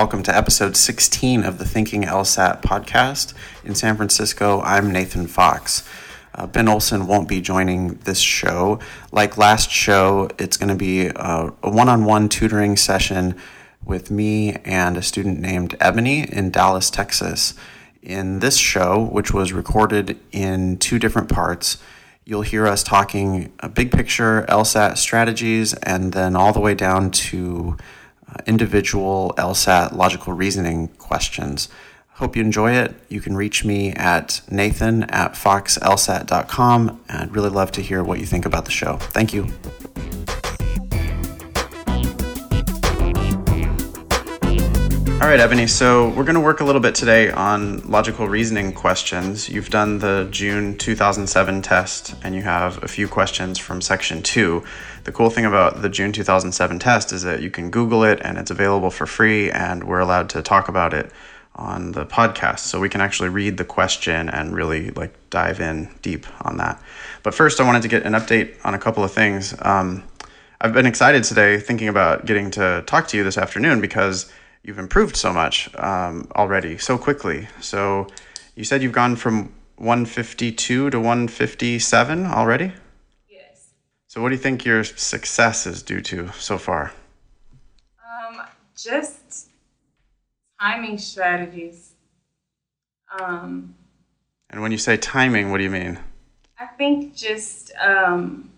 Welcome to episode 16 of the Thinking LSAT podcast. In San Francisco, I'm Nathan Fox. Uh, ben Olson won't be joining this show. Like last show, it's going to be a one on one tutoring session with me and a student named Ebony in Dallas, Texas. In this show, which was recorded in two different parts, you'll hear us talking a big picture LSAT strategies and then all the way down to uh, individual LSAT logical reasoning questions. Hope you enjoy it. You can reach me at nathan at foxlsat.com. I'd really love to hear what you think about the show. Thank you. All right, Ebony. So we're going to work a little bit today on logical reasoning questions. You've done the June 2007 test, and you have a few questions from section two. The cool thing about the June 2007 test is that you can Google it, and it's available for free, and we're allowed to talk about it on the podcast. So we can actually read the question and really like dive in deep on that. But first, I wanted to get an update on a couple of things. Um, I've been excited today thinking about getting to talk to you this afternoon because you've improved so much um, already so quickly. So you said you've gone from 152 to 157 already? So what do you think your success is due to so far? Um, just timing strategies. Um, and when you say timing, what do you mean? I think just um,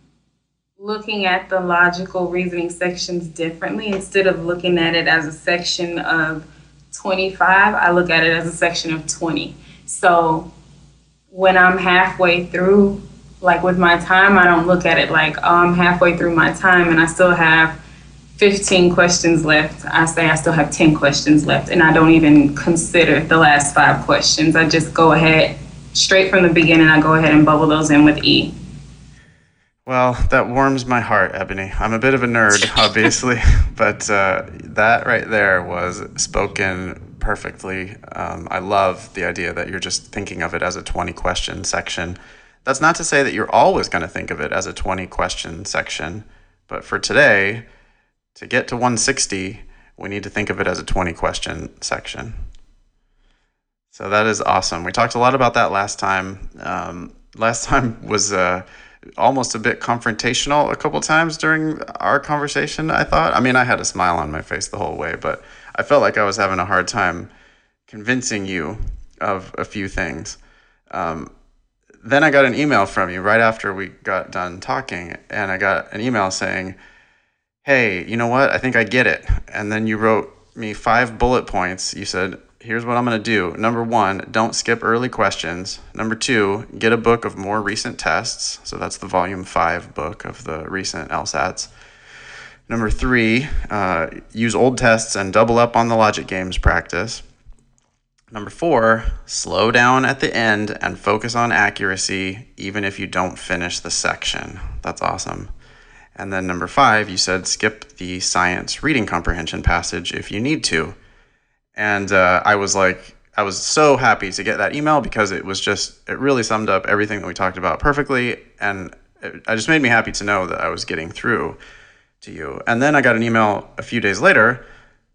looking at the logical reasoning sections differently instead of looking at it as a section of 25 i look at it as a section of 20 so when i'm halfway through like with my time i don't look at it like oh i'm halfway through my time and i still have 15 questions left i say i still have 10 questions left and i don't even consider the last five questions i just go ahead straight from the beginning i go ahead and bubble those in with e well, that warms my heart, Ebony. I'm a bit of a nerd, obviously, but uh, that right there was spoken perfectly. Um, I love the idea that you're just thinking of it as a 20 question section. That's not to say that you're always going to think of it as a 20 question section, but for today, to get to 160, we need to think of it as a 20 question section. So that is awesome. We talked a lot about that last time. Um, last time was. Uh, almost a bit confrontational a couple times during our conversation, I thought. I mean, I had a smile on my face the whole way, but I felt like I was having a hard time convincing you of a few things. Um, then I got an email from you right after we got done talking, and I got an email saying, Hey, you know what? I think I get it. And then you wrote me five bullet points. You said, here's what I'm going to do. Number one, don't skip early questions. Number two, get a book of more recent tests. So that's the volume five book of the recent LSATs. Number three, uh, use old tests and double up on the logic games practice. Number four, slow down at the end and focus on accuracy, even if you don't finish the section. That's awesome. And then number five, you said skip the science reading comprehension passage if you need to. And uh, I was like, I was so happy to get that email because it was just, it really summed up everything that we talked about perfectly. And it, it just made me happy to know that I was getting through to you. And then I got an email a few days later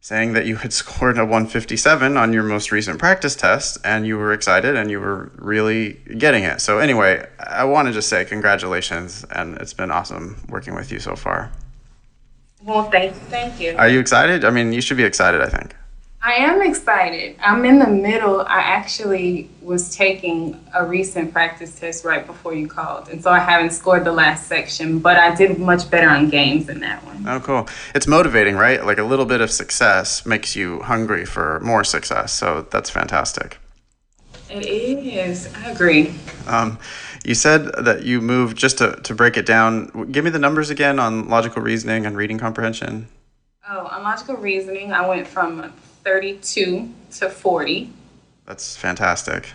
saying that you had scored a 157 on your most recent practice test and you were excited and you were really getting it. So, anyway, I want to just say congratulations and it's been awesome working with you so far. Well, thank you. Thank you. Are you excited? I mean, you should be excited, I think. I am excited. I'm in the middle. I actually was taking a recent practice test right before you called. And so I haven't scored the last section, but I did much better on games than that one. Oh, cool. It's motivating, right? Like a little bit of success makes you hungry for more success. So that's fantastic. It is. I agree. Um, you said that you moved, just to, to break it down, give me the numbers again on logical reasoning and reading comprehension. Oh, on logical reasoning, I went from 32 to 40. That's fantastic.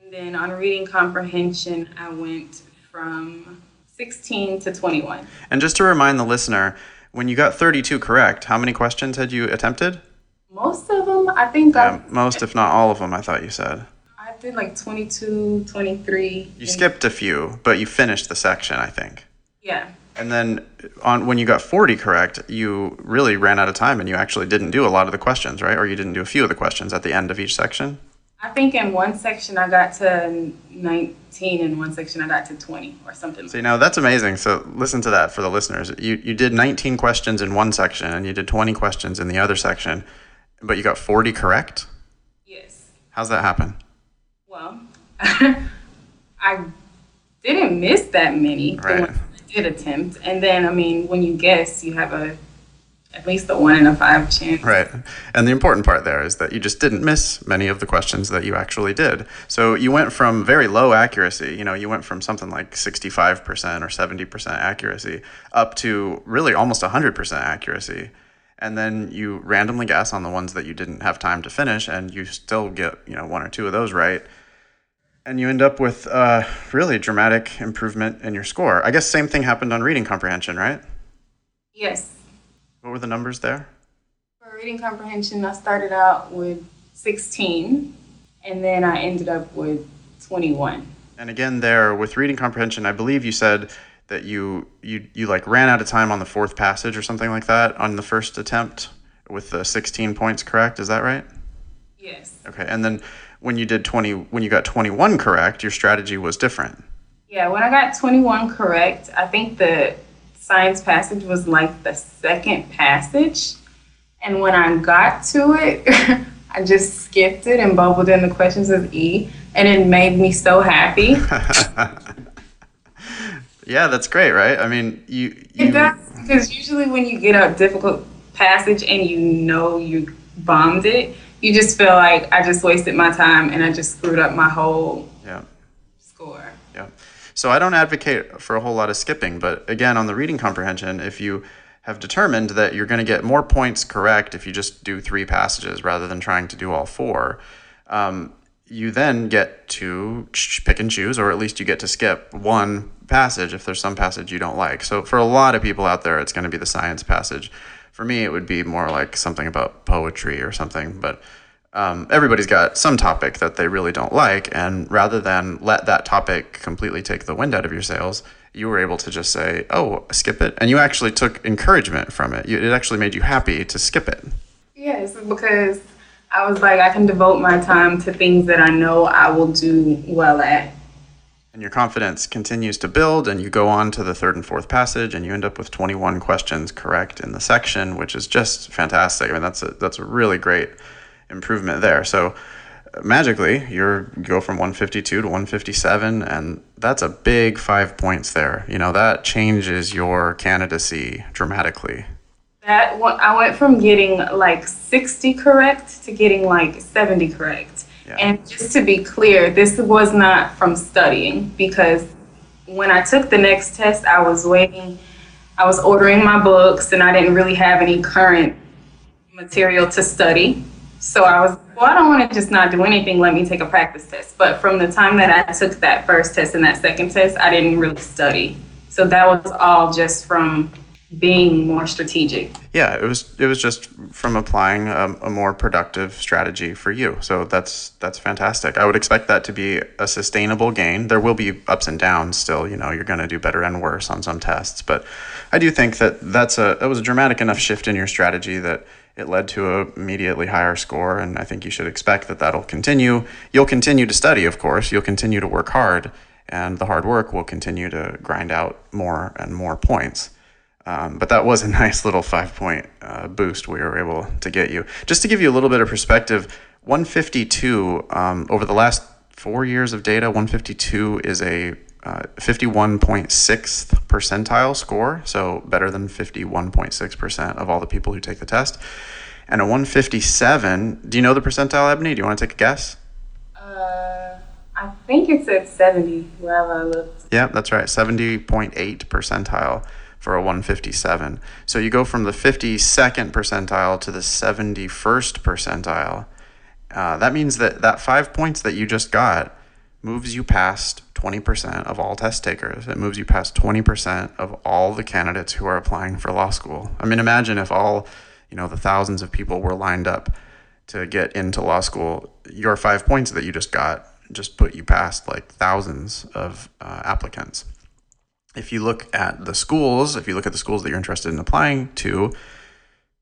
And then on reading comprehension, I went from 16 to 21. And just to remind the listener, when you got 32 correct, how many questions had you attempted? Most of them, I think. Yeah, I, most, if not all of them, I thought you said. I did like 22, 23. You skipped a few, but you finished the section, I think. Yeah. And then on when you got 40 correct, you really ran out of time and you actually didn't do a lot of the questions, right? Or you didn't do a few of the questions at the end of each section? I think in one section I got to 19, in one section I got to 20 or something. See, now that's amazing. So listen to that for the listeners. You, you did 19 questions in one section and you did 20 questions in the other section, but you got 40 correct? Yes. How's that happen? Well, I didn't miss that many. Right. Did attempt. And then, I mean, when you guess, you have a at least a one in a five chance. Right. And the important part there is that you just didn't miss many of the questions that you actually did. So you went from very low accuracy, you know, you went from something like 65% or 70% accuracy up to really almost 100% accuracy. And then you randomly guess on the ones that you didn't have time to finish and you still get, you know, one or two of those right. And you end up with a really dramatic improvement in your score. I guess same thing happened on reading comprehension, right? Yes. What were the numbers there? For reading comprehension, I started out with 16, and then I ended up with 21. And again, there with reading comprehension, I believe you said that you you you like ran out of time on the fourth passage or something like that on the first attempt with the 16 points correct. Is that right? Yes. Okay. And then when you did 20, when you got 21 correct, your strategy was different. Yeah, when I got 21 correct, I think the science passage was like the second passage. And when I got to it, I just skipped it and bubbled in the questions with E, and it made me so happy. yeah, that's great, right? I mean, you, you It does, because usually when you get a difficult passage and you know you bombed it, you just feel like I just wasted my time and I just screwed up my whole yeah. score. Yeah. So I don't advocate for a whole lot of skipping, but again, on the reading comprehension, if you have determined that you're going to get more points correct if you just do three passages rather than trying to do all four, um, you then get to pick and choose, or at least you get to skip one passage if there's some passage you don't like. So for a lot of people out there, it's going to be the science passage. For me, it would be more like something about poetry or something, but um, everybody's got some topic that they really don't like, and rather than let that topic completely take the wind out of your sails, you were able to just say, "Oh, skip it," and you actually took encouragement from it. You, it actually made you happy to skip it. Yes, because I was like, I can devote my time to things that I know I will do well at. And your confidence continues to build, and you go on to the third and fourth passage, and you end up with 21 questions correct in the section, which is just fantastic. I mean, that's a that's a really great improvement there. So magically, you're you go from 152 to 157, and that's a big five points there. You know that changes your candidacy dramatically. That I went from getting like 60 correct to getting like 70 correct. Yeah. And just to be clear, this was not from studying because when I took the next test, I was waiting, I was ordering my books, and I didn't really have any current material to study. So I was, well, I don't want to just not do anything. Let me take a practice test. But from the time that I took that first test and that second test, I didn't really study. So that was all just from being more strategic. Yeah, it was it was just from applying a, a more productive strategy for you. So that's that's fantastic. I would expect that to be a sustainable gain. There will be ups and downs still. You know, you're going to do better and worse on some tests, but I do think that that's a that was a dramatic enough shift in your strategy that it led to a immediately higher score, and I think you should expect that that'll continue. You'll continue to study, of course. You'll continue to work hard, and the hard work will continue to grind out more and more points. Um, but that was a nice little five point uh, boost we were able to get you. Just to give you a little bit of perspective, 152 um, over the last four years of data, 152 is a uh, 51.6th percentile score, so better than 51.6% of all the people who take the test. And a 157, do you know the percentile, Ebony? Do you want to take a guess? Uh, I think it's at 70, wherever I looked. Yeah, that's right. 70.8 percentile for a 157. So you go from the 52nd percentile to the 71st percentile. Uh, that means that that five points that you just got moves you past 20% of all test takers. It moves you past 20% of all the candidates who are applying for law school. I mean, imagine if all, you know, the thousands of people were lined up to get into law school. Your five points that you just got just put you past like thousands of uh, applicants. If you look at the schools, if you look at the schools that you're interested in applying to,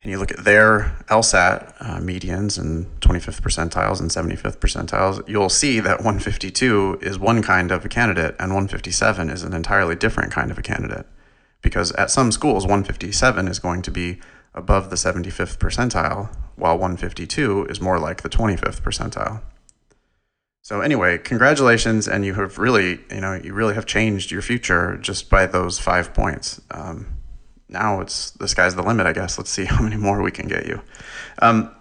and you look at their LSAT uh, medians and 25th percentiles and 75th percentiles, you'll see that 152 is one kind of a candidate and 157 is an entirely different kind of a candidate. Because at some schools, 157 is going to be above the 75th percentile, while 152 is more like the 25th percentile. So anyway, congratulations, and you have really, you know, you really have changed your future just by those five points. Um, now it's the sky's the limit, I guess. Let's see how many more we can get you. Um,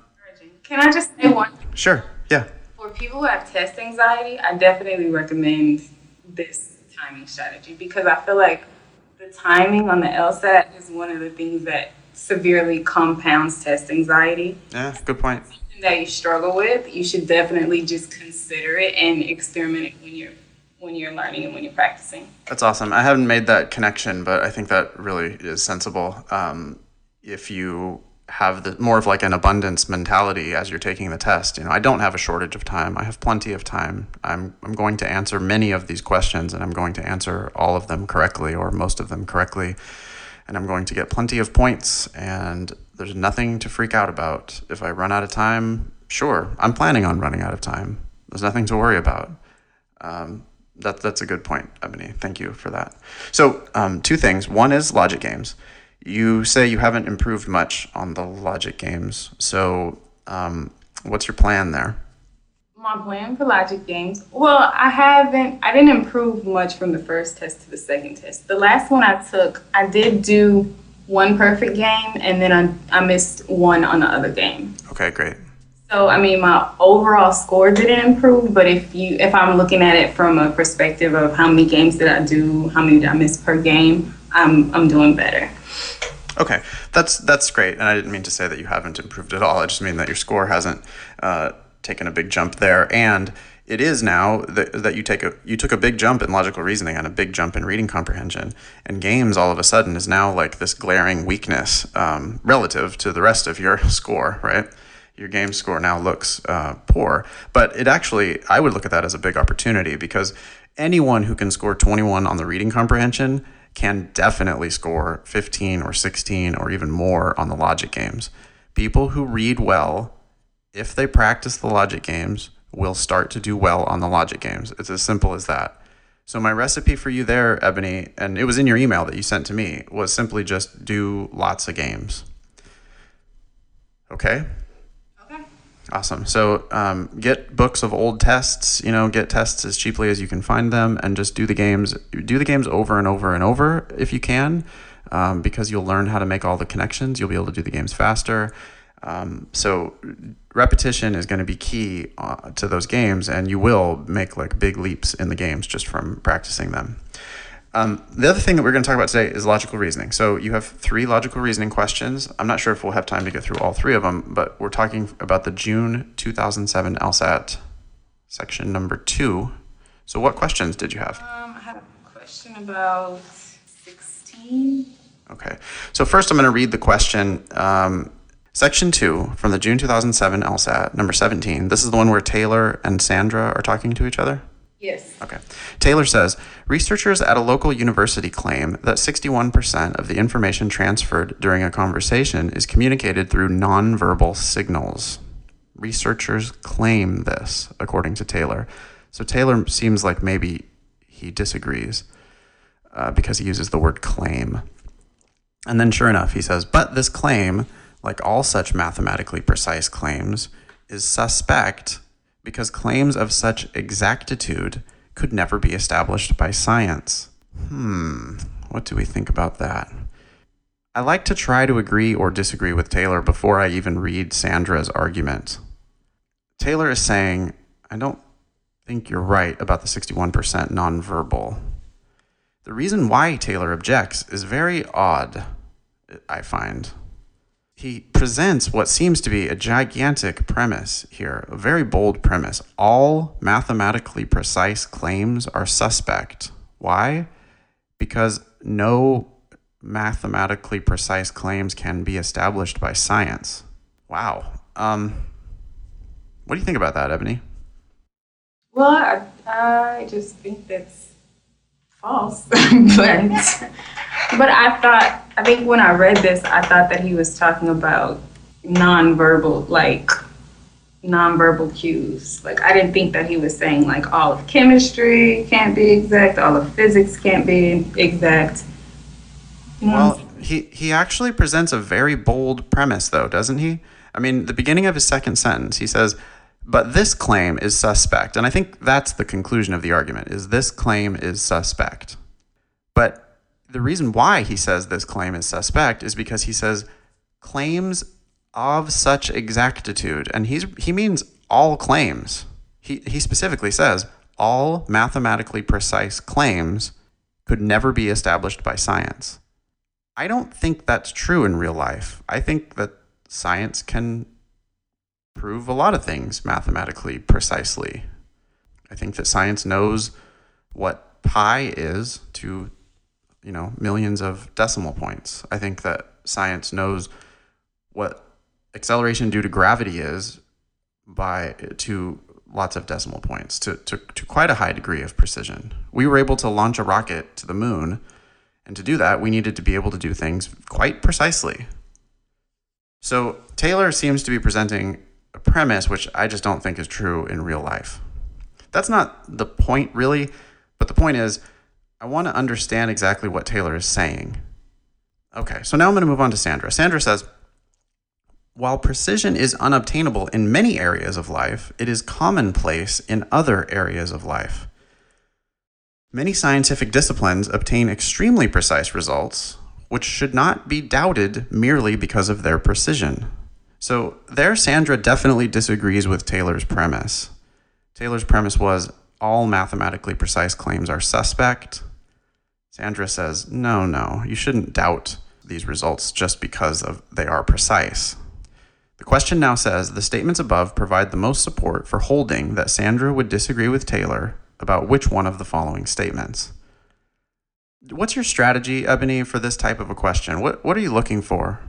Can I just say one? thing? sure, yeah. For people who have test anxiety, I definitely recommend this timing strategy because I feel like the timing on the LSAT is one of the things that severely compounds test anxiety. Yeah, good point. That you struggle with, you should definitely just consider it and experiment it when you're when you're learning and when you're practicing. That's awesome. I haven't made that connection, but I think that really is sensible. Um, if you have the more of like an abundance mentality as you're taking the test, you know, I don't have a shortage of time. I have plenty of time. I'm I'm going to answer many of these questions, and I'm going to answer all of them correctly or most of them correctly, and I'm going to get plenty of points. And there's nothing to freak out about. If I run out of time, sure, I'm planning on running out of time. There's nothing to worry about. Um, that, that's a good point, Ebony. Thank you for that. So, um, two things. One is logic games. You say you haven't improved much on the logic games. So, um, what's your plan there? My plan for logic games. Well, I haven't. I didn't improve much from the first test to the second test. The last one I took, I did do one perfect game, and then I, I missed one on the other game. Okay, great. So I mean, my overall score didn't improve, but if you if I'm looking at it from a perspective of how many games did I do, how many did I miss per game, I'm I'm doing better. Okay, that's that's great. And I didn't mean to say that you haven't improved at all. I just mean that your score hasn't uh, taken a big jump there, and it is now that, that you take a you took a big jump in logical reasoning and a big jump in reading comprehension. And games all of a sudden is now like this glaring weakness um, relative to the rest of your score, right? Your game score now looks uh, poor, but it actually I would look at that as a big opportunity because anyone who can score 21 on the reading comprehension can definitely score 15 or 16 or even more on the logic games. People who read well, if they practice the logic games, will start to do well on the logic games. It's as simple as that. So, my recipe for you there, Ebony, and it was in your email that you sent to me, was simply just do lots of games. Okay? Okay. Awesome. So um, get books of old tests. You know, get tests as cheaply as you can find them, and just do the games. Do the games over and over and over if you can, um, because you'll learn how to make all the connections. You'll be able to do the games faster. Um, so repetition is going to be key uh, to those games, and you will make like big leaps in the games just from practicing them. Um, the other thing that we're going to talk about today is logical reasoning. So you have three logical reasoning questions. I'm not sure if we'll have time to get through all three of them, but we're talking about the June 2007 LSAT section number two. So what questions did you have? Um, I had a question about 16. Okay. So first, I'm going to read the question. Um, section two from the June 2007 LSAT, number 17. This is the one where Taylor and Sandra are talking to each other. Yes. Okay. Taylor says researchers at a local university claim that 61% of the information transferred during a conversation is communicated through nonverbal signals. Researchers claim this, according to Taylor. So Taylor seems like maybe he disagrees uh, because he uses the word claim. And then, sure enough, he says, but this claim, like all such mathematically precise claims, is suspect because claims of such exactitude could never be established by science. Hmm, what do we think about that? I like to try to agree or disagree with Taylor before I even read Sandra's argument. Taylor is saying, I don't think you're right about the 61% nonverbal. The reason why Taylor objects is very odd, I find he presents what seems to be a gigantic premise here, a very bold premise. All mathematically precise claims are suspect. Why? Because no mathematically precise claims can be established by science. Wow. Um, what do you think about that, Ebony? Well, I, I just think that's false. but but I thought I think when I read this, I thought that he was talking about nonverbal, like nonverbal cues. Like I didn't think that he was saying like all of chemistry can't be exact, all of physics can't be exact. You know? Well, he he actually presents a very bold premise though, doesn't he? I mean, the beginning of his second sentence, he says, "But this claim is suspect." And I think that's the conclusion of the argument is this claim is suspect. But the reason why he says this claim is suspect is because he says claims of such exactitude, and he's he means all claims. He he specifically says all mathematically precise claims could never be established by science. I don't think that's true in real life. I think that science can prove a lot of things mathematically precisely. I think that science knows what pi is to you know millions of decimal points. I think that science knows what acceleration due to gravity is by to lots of decimal points to, to, to quite a high degree of precision. We were able to launch a rocket to the moon, and to do that, we needed to be able to do things quite precisely. So Taylor seems to be presenting a premise which I just don't think is true in real life. That's not the point, really, but the point is I want to understand exactly what Taylor is saying. Okay, so now I'm going to move on to Sandra. Sandra says, while precision is unobtainable in many areas of life, it is commonplace in other areas of life. Many scientific disciplines obtain extremely precise results, which should not be doubted merely because of their precision. So, there, Sandra definitely disagrees with Taylor's premise. Taylor's premise was all mathematically precise claims are suspect. Sandra says, no, no, you shouldn't doubt these results just because of they are precise. The question now says the statements above provide the most support for holding that Sandra would disagree with Taylor about which one of the following statements. What's your strategy, Ebony, for this type of a question? What, what are you looking for?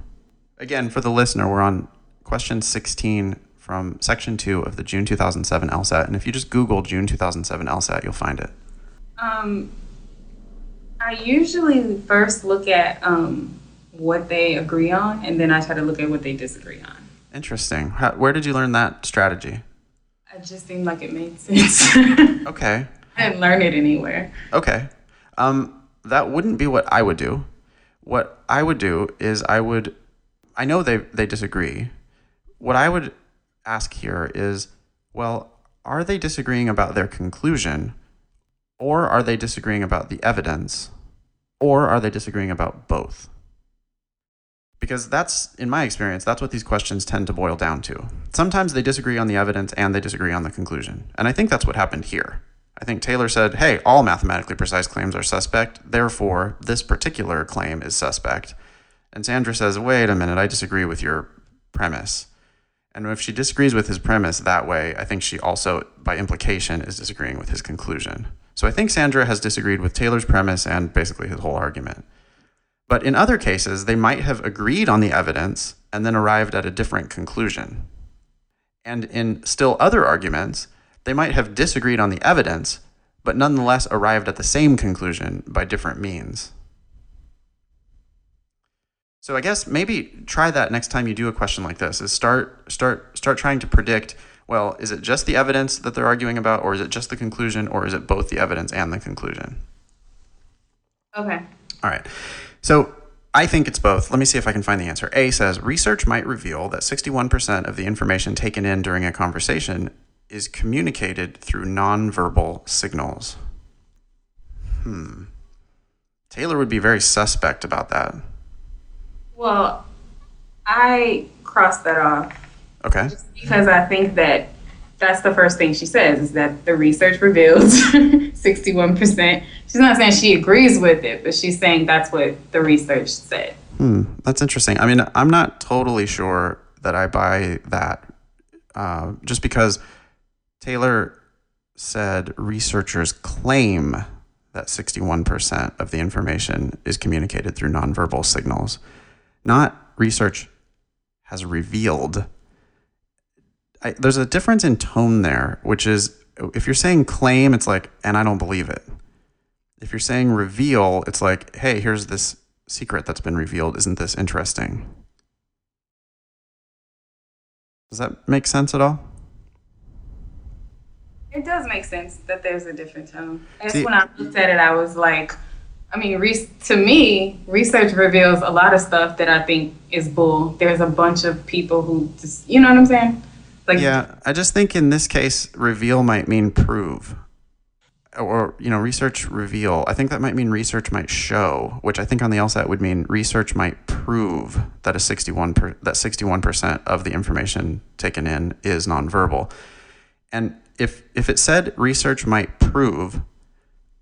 Again, for the listener, we're on question 16 from section 2 of the June 2007 LSAT. And if you just Google June 2007 LSAT, you'll find it. Um, I usually first look at um, what they agree on, and then I try to look at what they disagree on. Interesting. How, where did you learn that strategy? It just seemed like it made sense. okay. I didn't learn it anywhere. Okay. Um, that wouldn't be what I would do. What I would do is I would, I know they, they disagree. What I would ask here is, well, are they disagreeing about their conclusion or are they disagreeing about the evidence? Or are they disagreeing about both? because that's in my experience that's what these questions tend to boil down to. Sometimes they disagree on the evidence and they disagree on the conclusion. And i think that's what happened here. I think taylor said hey all mathematically precise claims are suspect. Therefore this particular claim is suspect. And sandra says wait a minute i disagree with your premise. And if she disagrees with his premise that way i think she also by implication is disagreeing with his conclusion so i think sandra has disagreed with taylor's premise and basically his whole argument but in other cases, they might have agreed on the evidence and then arrived at a different conclusion. And in still other arguments, they might have disagreed on the evidence, but nonetheless arrived at the same conclusion by different means. So I guess maybe try that next time you do a question like this is start start start trying to predict well, is it just the evidence that they're arguing about or is it just the conclusion or is it both the evidence and the conclusion? Okay. All right. So I think it's both. Let me see if I can find the answer. A says research might reveal that 61% of the information taken in during a conversation is communicated through nonverbal signals. Hmm. Taylor would be very suspect about that. Well, I crossed that off. Okay. because I think that that's the first thing she says is that the research reveals 61%. She's not saying she agrees with it, but she's saying that's what the research said. Hmm, that's interesting. I mean, I'm not totally sure that I buy that uh, just because Taylor said researchers claim that 61% of the information is communicated through nonverbal signals, not research has revealed I, there's a difference in tone there, which is if you're saying claim, it's like, and I don't believe it. if you're saying reveal, it's like, hey, here's this secret that's been revealed. Isn't this interesting? Does that make sense at all? It does make sense that there's a different tone. That's when I looked at it, I was like, I mean, re- to me, research reveals a lot of stuff that I think is bull. There's a bunch of people who just, you know what I'm saying? Like, Yeah, I just think in this case, reveal might mean prove. Or, you know, research reveal. I think that might mean research might show, which I think on the LSAT would mean research might prove that a 61 per, that 61% of the information taken in is nonverbal. And if if it said research might prove,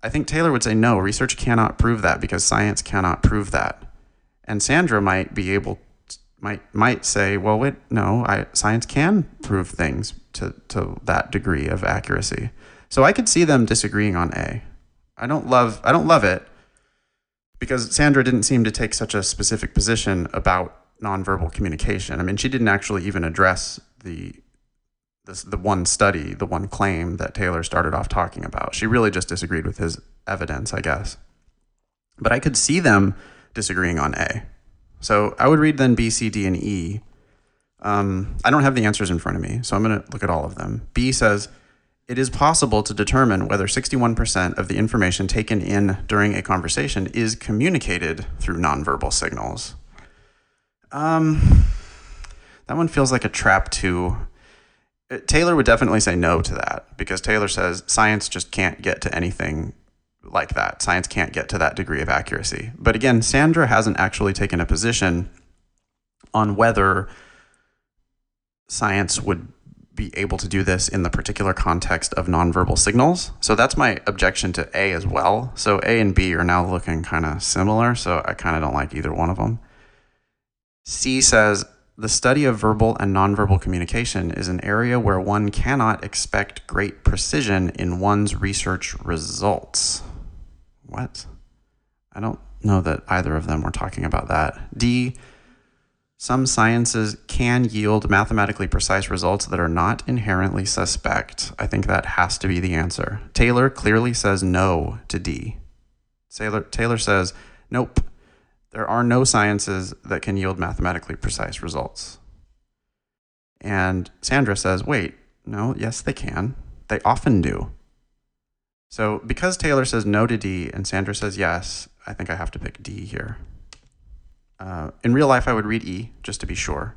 I think Taylor would say no, research cannot prove that because science cannot prove that. And Sandra might be able might might say, well, wait, no, I, science can prove things to, to that degree of accuracy. So I could see them disagreeing on A. I don't love I don't love it because Sandra didn't seem to take such a specific position about nonverbal communication. I mean, she didn't actually even address the this, the one study, the one claim that Taylor started off talking about. She really just disagreed with his evidence, I guess. But I could see them disagreeing on A. So I would read then B, C, D, and E. Um, I don't have the answers in front of me, so I'm going to look at all of them. B says, it is possible to determine whether 61% of the information taken in during a conversation is communicated through nonverbal signals. Um, that one feels like a trap too. Uh, Taylor would definitely say no to that because Taylor says science just can't get to anything like that. Science can't get to that degree of accuracy. But again, Sandra hasn't actually taken a position on whether science would be able to do this in the particular context of nonverbal signals. So that's my objection to A as well. So A and B are now looking kind of similar, so I kind of don't like either one of them. C says the study of verbal and nonverbal communication is an area where one cannot expect great precision in one's research results. What? I don't know that either of them were talking about that. D, some sciences can yield mathematically precise results that are not inherently suspect. I think that has to be the answer. Taylor clearly says no to D. Taylor, Taylor says, nope, there are no sciences that can yield mathematically precise results. And Sandra says, wait, no, yes, they can. They often do. So because Taylor says no to D and Sandra says yes, I think I have to pick D here. Uh, in real life, I would read E just to be sure,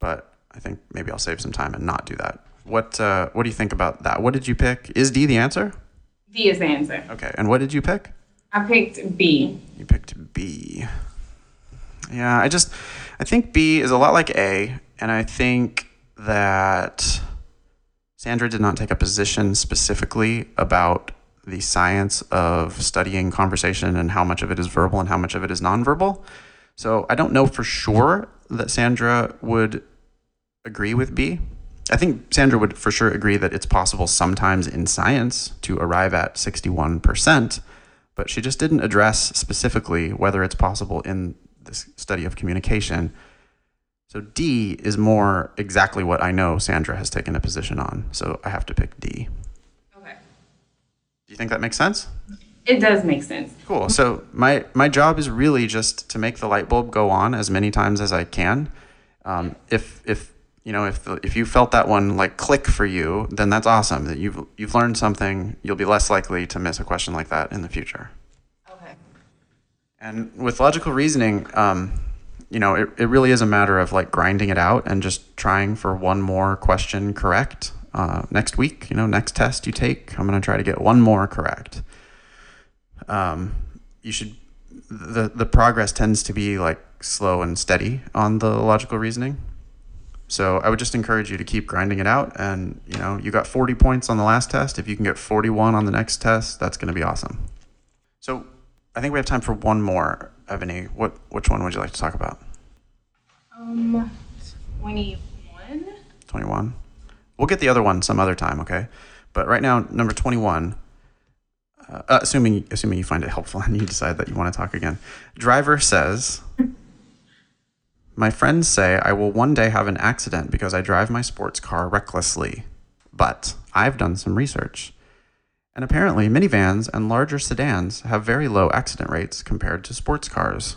but I think maybe I'll save some time and not do that. What uh, What do you think about that? What did you pick? Is D the answer? D is the answer. Okay, and what did you pick? I picked B. You picked B. Yeah, I just I think B is a lot like A, and I think that Sandra did not take a position specifically about the science of studying conversation and how much of it is verbal and how much of it is nonverbal. So I don't know for sure that Sandra would agree with B. I think Sandra would for sure agree that it's possible sometimes in science to arrive at 61%, but she just didn't address specifically whether it's possible in this study of communication. So D is more exactly what I know Sandra has taken a position on. So I have to pick D. Okay. Do you think that makes sense? It does make sense. Cool. So my my job is really just to make the light bulb go on as many times as I can. Um, if if you know if the, if you felt that one like click for you, then that's awesome. That you've you've learned something. You'll be less likely to miss a question like that in the future. And with logical reasoning, um, you know, it, it really is a matter of like grinding it out and just trying for one more question correct. Uh, next week, you know, next test you take, I'm going to try to get one more correct. Um, you should, the, the progress tends to be like slow and steady on the logical reasoning. So I would just encourage you to keep grinding it out. And, you know, you got 40 points on the last test. If you can get 41 on the next test, that's going to be awesome. So I think we have time for one more. Ebony, what which one would you like to talk about? Um, 21? 21. We'll get the other one some other time, okay? But right now, number 21. Uh, uh, assuming assuming you find it helpful and you decide that you want to talk again. Driver says, "My friends say I will one day have an accident because I drive my sports car recklessly, but I've done some research, And apparently, minivans and larger sedans have very low accident rates compared to sports cars.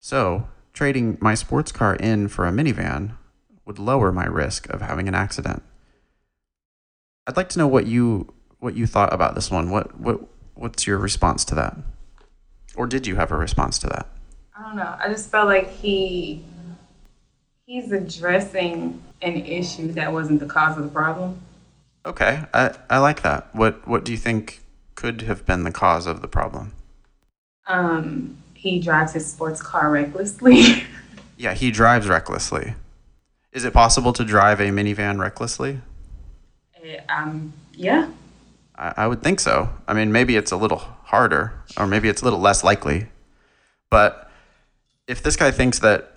So, trading my sports car in for a minivan would lower my risk of having an accident. I'd like to know what you what you thought about this one. What what what's your response to that? Or did you have a response to that? I don't know. I just felt like he he's addressing an issue that wasn't the cause of the problem. Okay, I, I like that. What what do you think could have been the cause of the problem? Um, he drives his sports car recklessly. Yeah, he drives recklessly. Is it possible to drive a minivan recklessly? Eh, um, yeah. I, I would think so. I mean, maybe it's a little harder, or maybe it's a little less likely. But if this guy thinks that,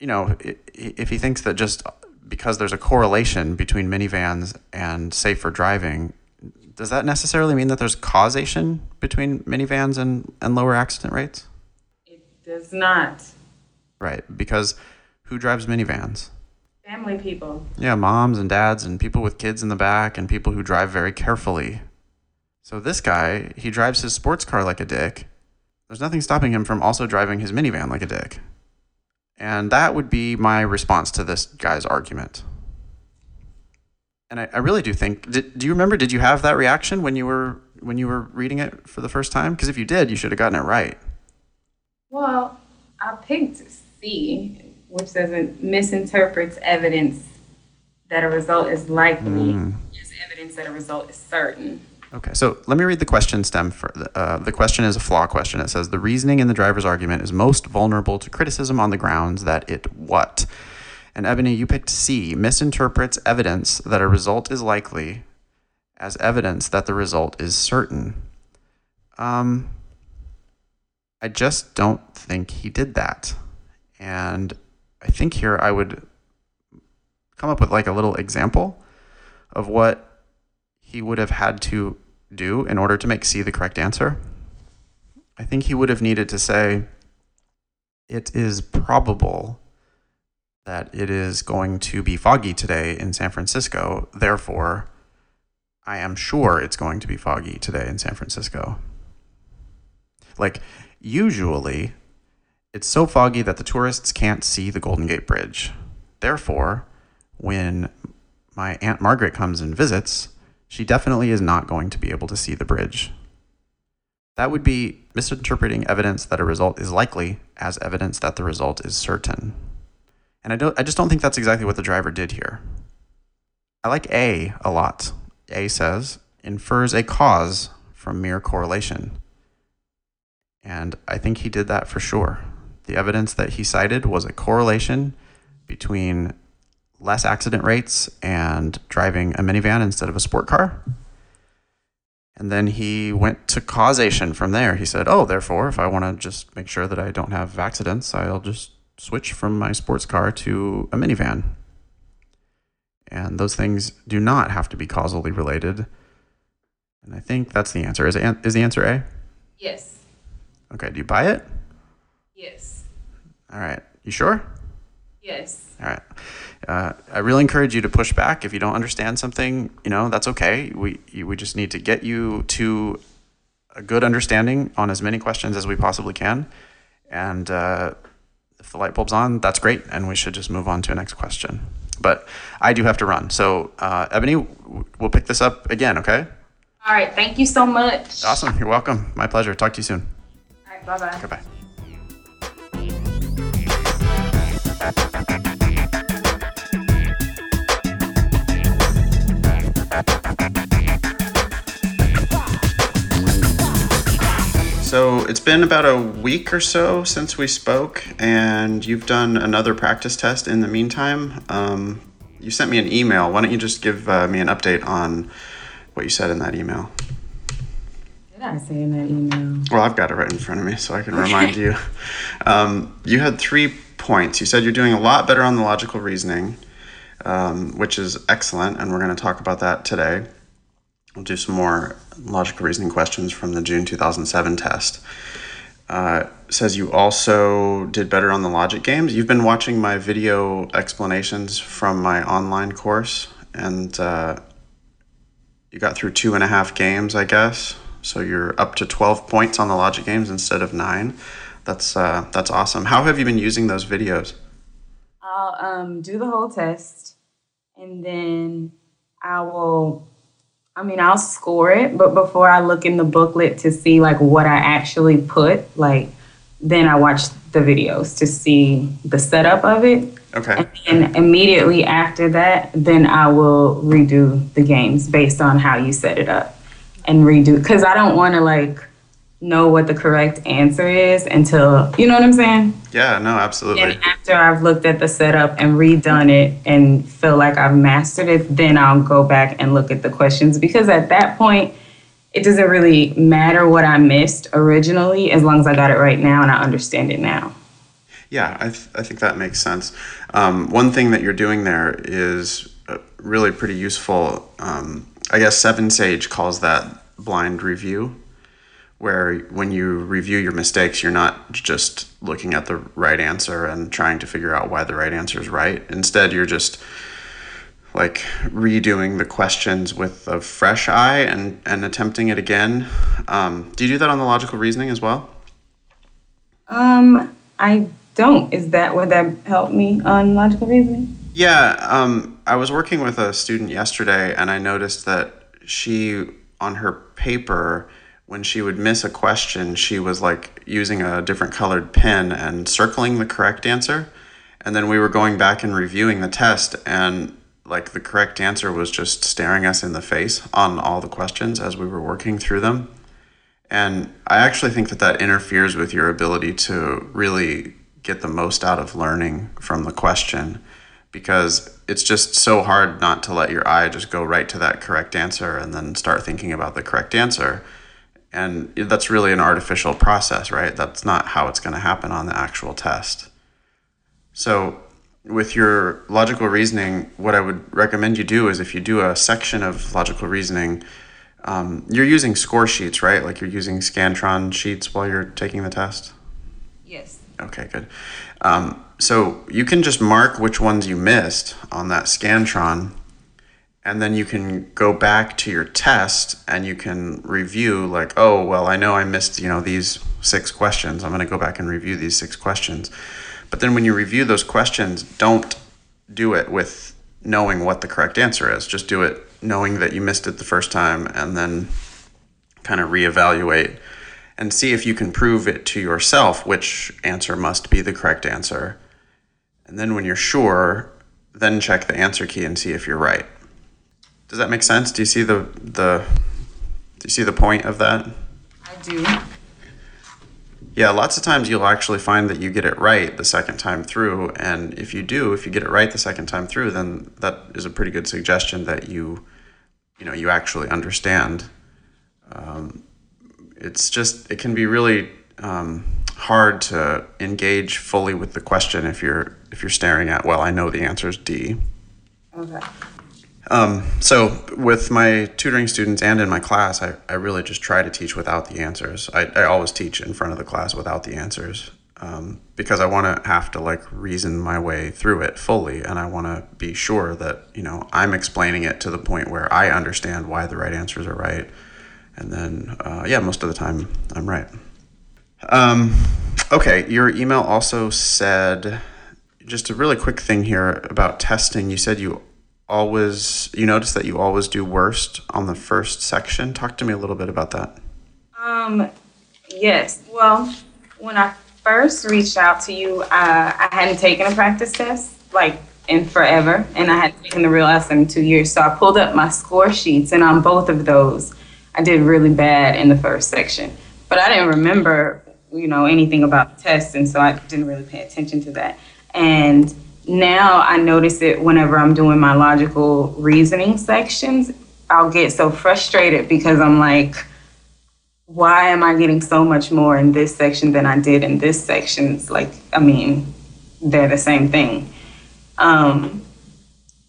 you know, if he thinks that just because there's a correlation between minivans and safer driving, does that necessarily mean that there's causation between minivans and, and lower accident rates? It does not. Right, because who drives minivans? Family people. Yeah, moms and dads and people with kids in the back and people who drive very carefully. So this guy, he drives his sports car like a dick. There's nothing stopping him from also driving his minivan like a dick. And that would be my response to this guy's argument. And I, I really do think did, do you remember did you have that reaction when you were when you were reading it for the first time? Because if you did, you should have gotten it right. Well, I picked C, which doesn't misinterprets evidence that a result is likely mm. as evidence that a result is certain. Okay, so let me read the question stem. For, uh, the question is a flaw question. It says the reasoning in the driver's argument is most vulnerable to criticism on the grounds that it what? And Ebony, you picked C. Misinterprets evidence that a result is likely as evidence that the result is certain. Um, I just don't think he did that, and I think here I would come up with like a little example of what he would have had to do in order to make C the correct answer. I think he would have needed to say, it is probable that it is going to be foggy today in San Francisco. Therefore, I am sure it's going to be foggy today in San Francisco. Like, usually, it's so foggy that the tourists can't see the Golden Gate Bridge. Therefore, when my Aunt Margaret comes and visits, she definitely is not going to be able to see the bridge. That would be misinterpreting evidence that a result is likely as evidence that the result is certain. And I don't I just don't think that's exactly what the driver did here. I like A a lot. A says infers a cause from mere correlation. And I think he did that for sure. The evidence that he cited was a correlation between less accident rates and driving a minivan instead of a sport car. And then he went to causation from there. He said, Oh, therefore, if I want to just make sure that I don't have accidents, I'll just switch from my sports car to a minivan. And those things do not have to be causally related. And I think that's the answer. Is, it, is the answer A? Yes. Okay, do you buy it? Yes. All right. You sure? Yes. All right. Uh, I really encourage you to push back if you don't understand something. You know that's okay. We we just need to get you to a good understanding on as many questions as we possibly can. And uh, if the light bulb's on, that's great, and we should just move on to a next question. But I do have to run, so uh, Ebony, we'll pick this up again. Okay. All right. Thank you so much. Awesome. You're welcome. My pleasure. Talk to you soon. All right. Bye bye. Goodbye. So it's been about a week or so since we spoke, and you've done another practice test in the meantime. Um, you sent me an email. Why don't you just give uh, me an update on what you said in that email? Did I say in that email? Well, I've got it right in front of me, so I can remind you. Um, you had three points. You said you're doing a lot better on the logical reasoning, um, which is excellent, and we're going to talk about that today. We'll do some more logical reasoning questions from the June 2007 test. Uh, says you also did better on the logic games. You've been watching my video explanations from my online course, and uh, you got through two and a half games, I guess. So you're up to 12 points on the logic games instead of nine. That's uh, that's awesome. How have you been using those videos? I'll um, do the whole test, and then I will. I mean, I'll score it, but before I look in the booklet to see like what I actually put, like then I watch the videos to see the setup of it. Okay. And immediately after that, then I will redo the games based on how you set it up and redo because I don't want to like know what the correct answer is until you know what I'm saying. Yeah. No. Absolutely. And after I've looked at the setup and redone it and feel like I've mastered it, then I'll go back and look at the questions because at that point. It doesn't really matter what I missed originally as long as I got it right now and I understand it now. Yeah, I, th- I think that makes sense. Um, one thing that you're doing there is uh, really pretty useful. Um, I guess 7Sage calls that blind review, where when you review your mistakes, you're not just looking at the right answer and trying to figure out why the right answer is right. Instead, you're just like redoing the questions with a fresh eye and, and attempting it again. Um, do you do that on the logical reasoning as well? Um, I don't. Is that would that help me on logical reasoning? Yeah, um, I was working with a student yesterday, and I noticed that she on her paper when she would miss a question, she was like using a different colored pen and circling the correct answer. And then we were going back and reviewing the test, and like the correct answer was just staring us in the face on all the questions as we were working through them. And I actually think that that interferes with your ability to really get the most out of learning from the question because it's just so hard not to let your eye just go right to that correct answer and then start thinking about the correct answer. And that's really an artificial process, right? That's not how it's going to happen on the actual test. So, with your logical reasoning, what I would recommend you do is if you do a section of logical reasoning, um, you're using score sheets, right? Like you're using Scantron sheets while you're taking the test? Yes. Okay, good. Um, so you can just mark which ones you missed on that Scantron, and then you can go back to your test and you can review, like, oh, well, I know I missed, you know, these six questions. I'm going to go back and review these six questions. But then when you review those questions, don't do it with knowing what the correct answer is. Just do it knowing that you missed it the first time and then kind of reevaluate and see if you can prove it to yourself which answer must be the correct answer. And then when you're sure, then check the answer key and see if you're right. Does that make sense? Do you see the the do you see the point of that? I do. Yeah, lots of times you'll actually find that you get it right the second time through. And if you do, if you get it right the second time through, then that is a pretty good suggestion that you, you know, you actually understand. Um, it's just, it can be really um, hard to engage fully with the question if you're if you're staring at, well, I know the answer is D. Okay. Um, so with my tutoring students and in my class, I, I really just try to teach without the answers. I, I always teach in front of the class without the answers um, because I want to have to like reason my way through it fully. And I want to be sure that, you know, I'm explaining it to the point where I understand why the right answers are right. And then, uh, yeah, most of the time I'm right. Um, okay, your email also said just a really quick thing here about testing. You said you always you notice that you always do worst on the first section. Talk to me a little bit about that. Um, yes. Well, when I first reached out to you, uh, I hadn't taken a practice test like in forever, and I had taken the real LSAT in two years. So I pulled up my score sheets, and on both of those, I did really bad in the first section. But I didn't remember, you know, anything about the test, and so I didn't really pay attention to that. And now I notice it whenever I'm doing my logical reasoning sections. I'll get so frustrated because I'm like, why am I getting so much more in this section than I did in this section? It's like, I mean, they're the same thing. Um,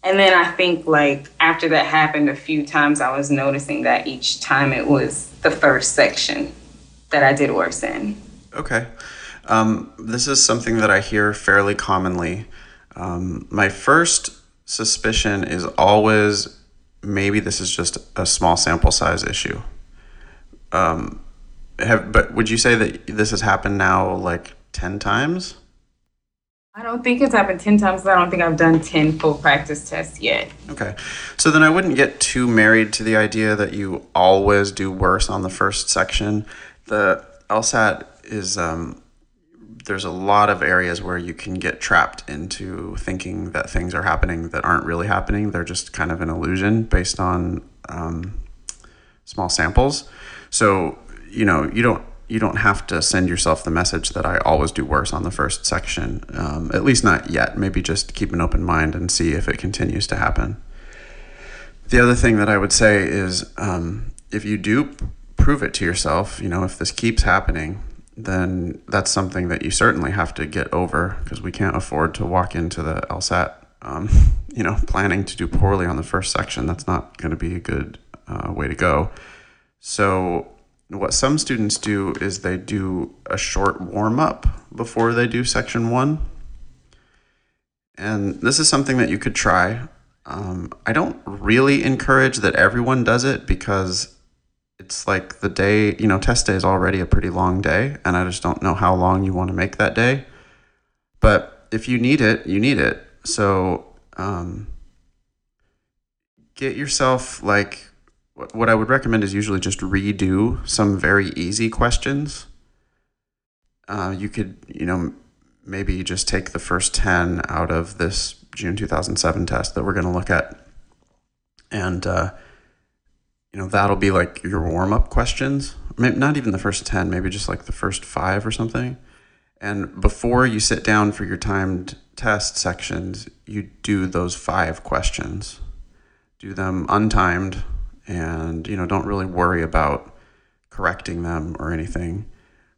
and then I think like after that happened a few times, I was noticing that each time it was the first section that I did worse in. Okay. Um, this is something that I hear fairly commonly. Um, my first suspicion is always maybe this is just a small sample size issue. Um, have but would you say that this has happened now like ten times? I don't think it's happened 10 times. I don't think I've done 10 full practice tests yet. Okay. So then I wouldn't get too married to the idea that you always do worse on the first section. The LSAT is, um, there's a lot of areas where you can get trapped into thinking that things are happening that aren't really happening. They're just kind of an illusion based on um, small samples. So, you know, you don't you don't have to send yourself the message that I always do worse on the first section. Um, at least not yet. Maybe just keep an open mind and see if it continues to happen. The other thing that I would say is um, if you do prove it to yourself, you know, if this keeps happening, then that's something that you certainly have to get over because we can't afford to walk into the LSAT, um, you know, planning to do poorly on the first section. That's not going to be a good uh, way to go. So what some students do is they do a short warm up before they do section one. And this is something that you could try. Um, I don't really encourage that everyone does it because it's like the day, you know, test day is already a pretty long day, and I just don't know how long you want to make that day. But if you need it, you need it. So um, get yourself like what I would recommend is usually just redo some very easy questions. Uh, you could, you know, maybe just take the first 10 out of this June 2007 test that we're going to look at. And, uh, you know, that'll be like your warm up questions. Maybe not even the first 10, maybe just like the first five or something. And before you sit down for your timed test sections, you do those five questions. Do them untimed and you know don't really worry about correcting them or anything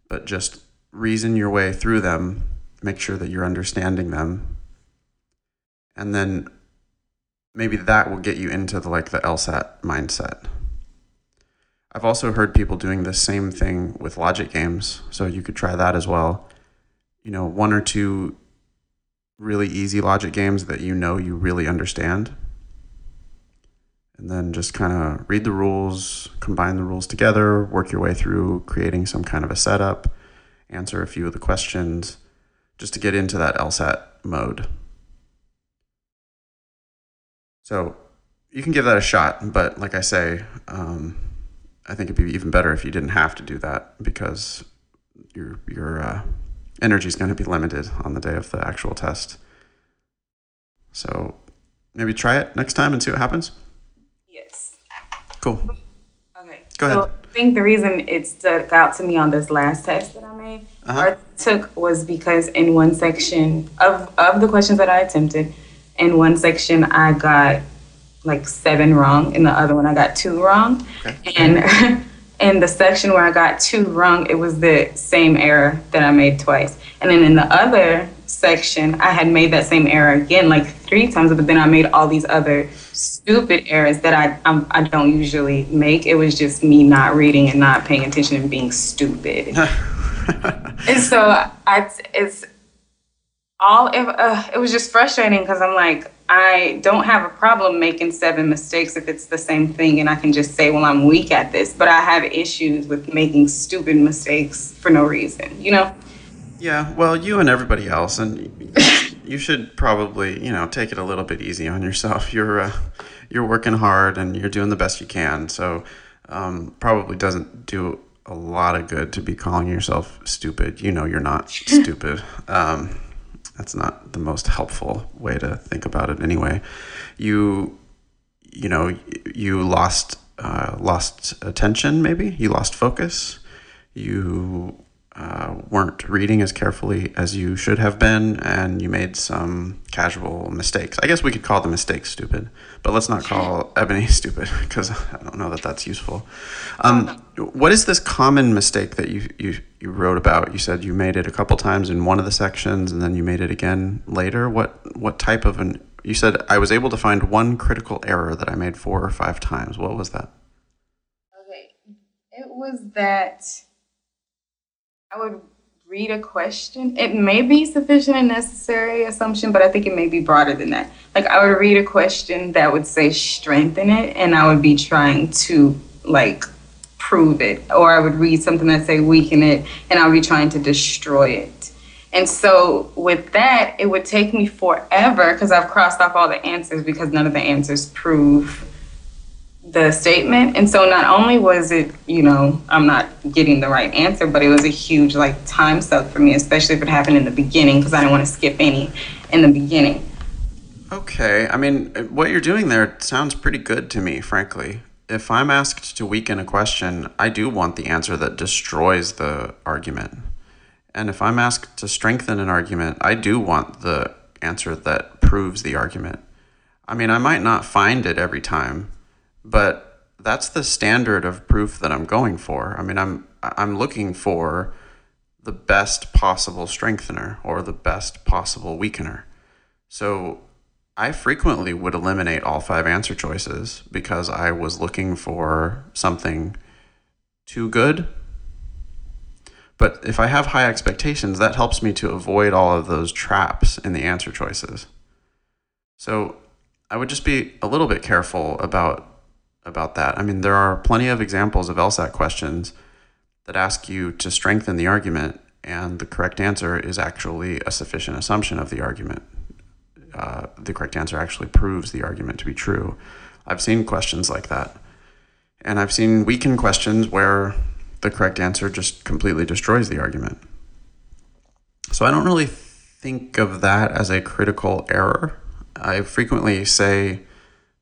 but just reason your way through them make sure that you're understanding them and then maybe that will get you into the like the LSAT mindset I've also heard people doing the same thing with logic games so you could try that as well you know one or two really easy logic games that you know you really understand and then just kind of read the rules, combine the rules together, work your way through creating some kind of a setup, answer a few of the questions, just to get into that LSAT mode. So you can give that a shot, but like I say, um, I think it'd be even better if you didn't have to do that because your your uh, energy is going to be limited on the day of the actual test. So maybe try it next time and see what happens. Yes. Cool. Okay. Go ahead. So I think the reason it stuck out to me on this last test that I made Uh-huh. or took was because in one section of of the questions that I attempted, in one section I got like seven wrong, in the other one I got two wrong, Okay. and. In the section where I got two wrong, it was the same error that I made twice. And then in the other section, I had made that same error again, like three times, but then I made all these other stupid errors that I I'm, I don't usually make. It was just me not reading and not paying attention and being stupid. and so I it's all it, uh, it was just frustrating because I'm like I don't have a problem making seven mistakes if it's the same thing and I can just say well I'm weak at this, but I have issues with making stupid mistakes for no reason, you know. Yeah, well, you and everybody else, and you should probably, you know, take it a little bit easy on yourself. You're uh, you're working hard and you're doing the best you can, so um, probably doesn't do a lot of good to be calling yourself stupid. You know, you're not stupid. Um, that's not the most helpful way to think about it, anyway. You, you know, you lost uh, lost attention. Maybe you lost focus. You uh, weren't reading as carefully as you should have been, and you made some casual mistakes. I guess we could call the mistakes stupid, but let's not call Ebony stupid because I don't know that that's useful. Um, what is this common mistake that you, you you wrote about? You said you made it a couple times in one of the sections, and then you made it again later. What what type of an? You said I was able to find one critical error that I made four or five times. What was that? Okay, it was that I would read a question. It may be sufficient and necessary assumption, but I think it may be broader than that. Like I would read a question that would say strengthen it, and I would be trying to like prove it, or I would read something that say weaken it, and I would be trying to destroy it. And so with that, it would take me forever because I've crossed off all the answers because none of the answers prove the statement. And so not only was it, you know, I'm not getting the right answer, but it was a huge like time suck for me, especially if it happened in the beginning because I didn't want to skip any in the beginning. Okay. I mean, what you're doing there sounds pretty good to me, frankly. If I'm asked to weaken a question, I do want the answer that destroys the argument. And if I'm asked to strengthen an argument, I do want the answer that proves the argument. I mean, I might not find it every time, but that's the standard of proof that I'm going for. I mean, I'm I'm looking for the best possible strengthener or the best possible weakener. So I frequently would eliminate all five answer choices because I was looking for something too good. But if I have high expectations, that helps me to avoid all of those traps in the answer choices. So I would just be a little bit careful about about that. I mean, there are plenty of examples of LSAT questions that ask you to strengthen the argument, and the correct answer is actually a sufficient assumption of the argument. Uh, the correct answer actually proves the argument to be true. I've seen questions like that. And I've seen weakened questions where the correct answer just completely destroys the argument. So I don't really think of that as a critical error. I frequently say,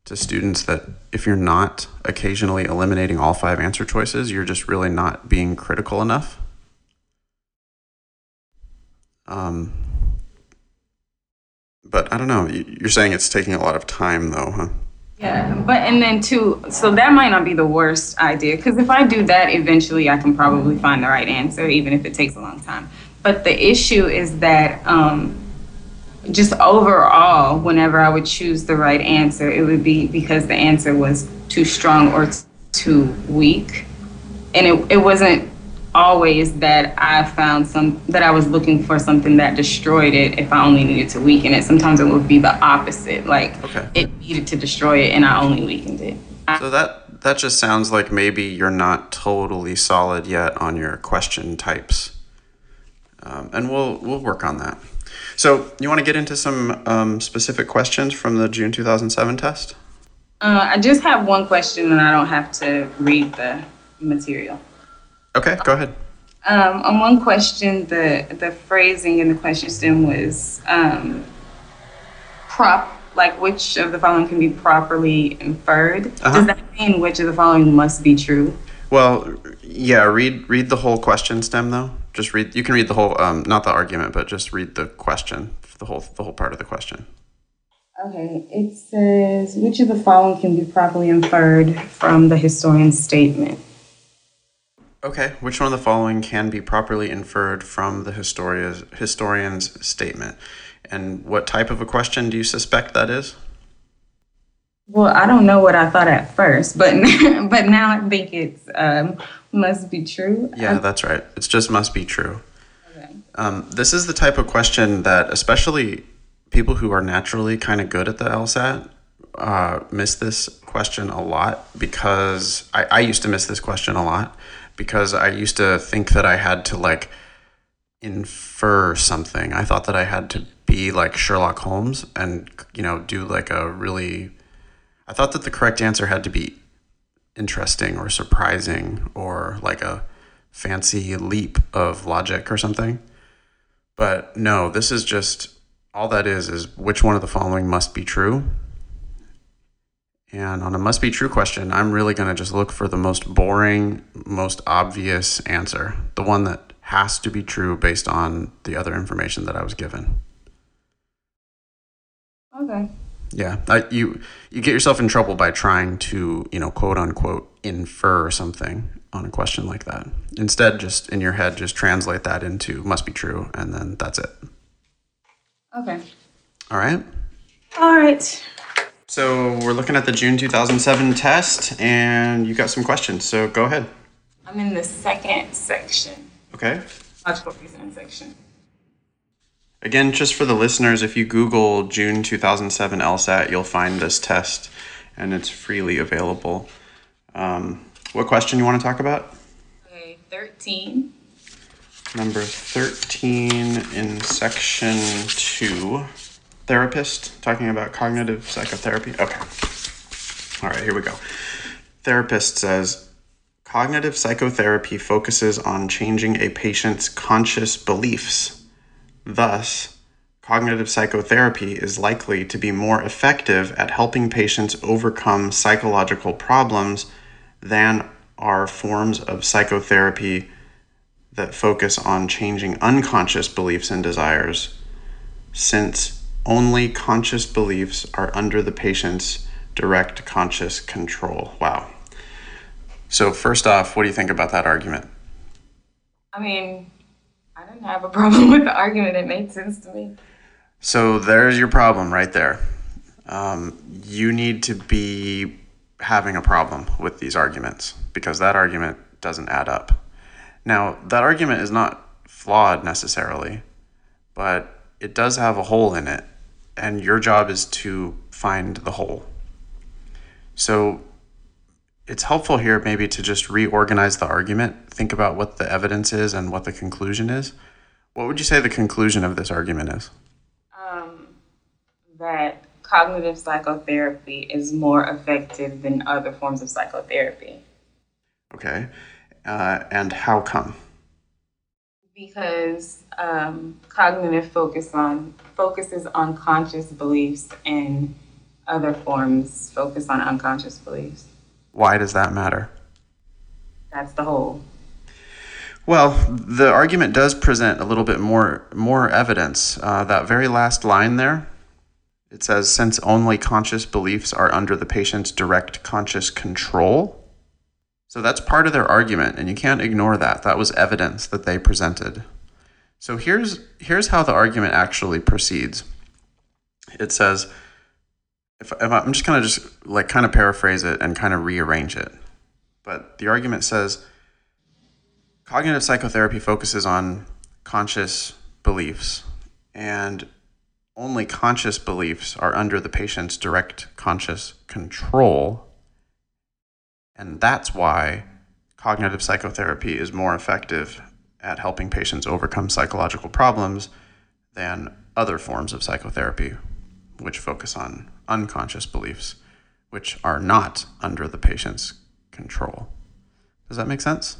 to students that if you're not occasionally eliminating all five answer choices, you're just really not being critical enough. Um, but I don't know. You're saying it's taking a lot of time, though, huh? Yeah, but and then too, so that might not be the worst idea because if I do that, eventually I can probably find the right answer, even if it takes a long time. But the issue is that um, just overall, whenever I would choose the right answer, it would be because the answer was too strong or t- too weak. And it, it wasn't always that I found some that I was looking for something that destroyed it if I only needed to weaken it. Sometimes it would be the opposite. Like okay. it needed to destroy it and I only weakened it. So that that just sounds like maybe you're not totally solid yet on your question types. Um, and we'll we'll work on that. So, you want to get into some um, specific questions from the June 2007 test? Uh, I just have one question and I don't have to read the material. Okay, go ahead. Um, on one question, the, the phrasing in the question stem was um, prop, like which of the following can be properly inferred. Uh-huh. Does that mean which of the following must be true? Well, yeah, read read the whole question stem though just read. You can read the whole, um, not the argument, but just read the question, the whole, the whole part of the question. Okay, it says which of the following can be properly inferred from the historian's statement? Okay, which one of the following can be properly inferred from the historia's historian's statement? And what type of a question do you suspect that is? Well, I don't know what I thought at first, but but now I think it's um, must be true. Yeah, that's right. It's just must be true. Okay. Um, this is the type of question that, especially people who are naturally kind of good at the LSAT, uh, miss this question a lot because I, I used to miss this question a lot because I used to think that I had to like infer something. I thought that I had to be like Sherlock Holmes and, you know, do like a really. I thought that the correct answer had to be interesting or surprising or like a fancy leap of logic or something. But no, this is just all that is is which one of the following must be true. And on a must be true question, I'm really going to just look for the most boring, most obvious answer, the one that has to be true based on the other information that I was given. Yeah, I, you you get yourself in trouble by trying to you know quote unquote infer something on a question like that. Instead, just in your head, just translate that into must be true, and then that's it. Okay. All right. All right. So we're looking at the June 2007 test, and you got some questions. So go ahead. I'm in the second section. Okay. logical reasoning section. Again, just for the listeners, if you Google June 2007 LSAT, you'll find this test and it's freely available. Um, what question you want to talk about? Okay, 13. Number 13 in section 2. Therapist, talking about cognitive psychotherapy. Okay. All right, here we go. Therapist says cognitive psychotherapy focuses on changing a patient's conscious beliefs Thus, cognitive psychotherapy is likely to be more effective at helping patients overcome psychological problems than are forms of psychotherapy that focus on changing unconscious beliefs and desires, since only conscious beliefs are under the patient's direct conscious control. Wow. So, first off, what do you think about that argument? I mean, I didn't have a problem with the argument. It made sense to me. So there's your problem right there. Um, you need to be having a problem with these arguments because that argument doesn't add up. Now, that argument is not flawed necessarily, but it does have a hole in it, and your job is to find the hole. So it's helpful here maybe to just reorganize the argument, think about what the evidence is and what the conclusion is. What would you say the conclusion of this argument is? Um, that cognitive psychotherapy is more effective than other forms of psychotherapy. Okay. Uh, and how come? Because um, cognitive focus on focuses on conscious beliefs and other forms focus on unconscious beliefs. Why does that matter? That's the whole. Well, the argument does present a little bit more more evidence. Uh, that very last line there, it says, "Since only conscious beliefs are under the patient's direct conscious control." So that's part of their argument, and you can't ignore that. That was evidence that they presented. So here's here's how the argument actually proceeds. It says if, if I'm just going to just like kind of paraphrase it and kind of rearrange it. But the argument says cognitive psychotherapy focuses on conscious beliefs and only conscious beliefs are under the patient's direct conscious control. And that's why cognitive psychotherapy is more effective at helping patients overcome psychological problems than other forms of psychotherapy, which focus on unconscious beliefs, which are not under the patient's control. Does that make sense?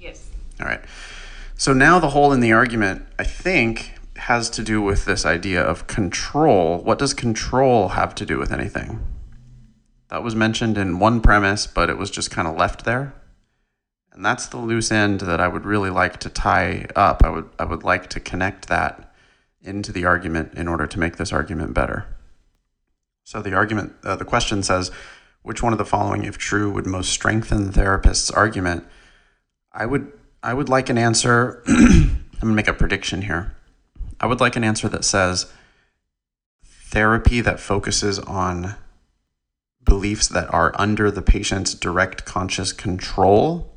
Yes. All right. So now the hole in the argument, I think, has to do with this idea of control. What does control have to do with anything? That was mentioned in one premise, but it was just kind of left there. And that's the loose end that I would really like to tie up. I would I would like to connect that into the argument in order to make this argument better. So the argument, uh, the question says, which one of the following, if true, would most strengthen the therapist's argument? I would, I would like an answer. I'm gonna make a prediction here. I would like an answer that says therapy that focuses on beliefs that are under the patient's direct conscious control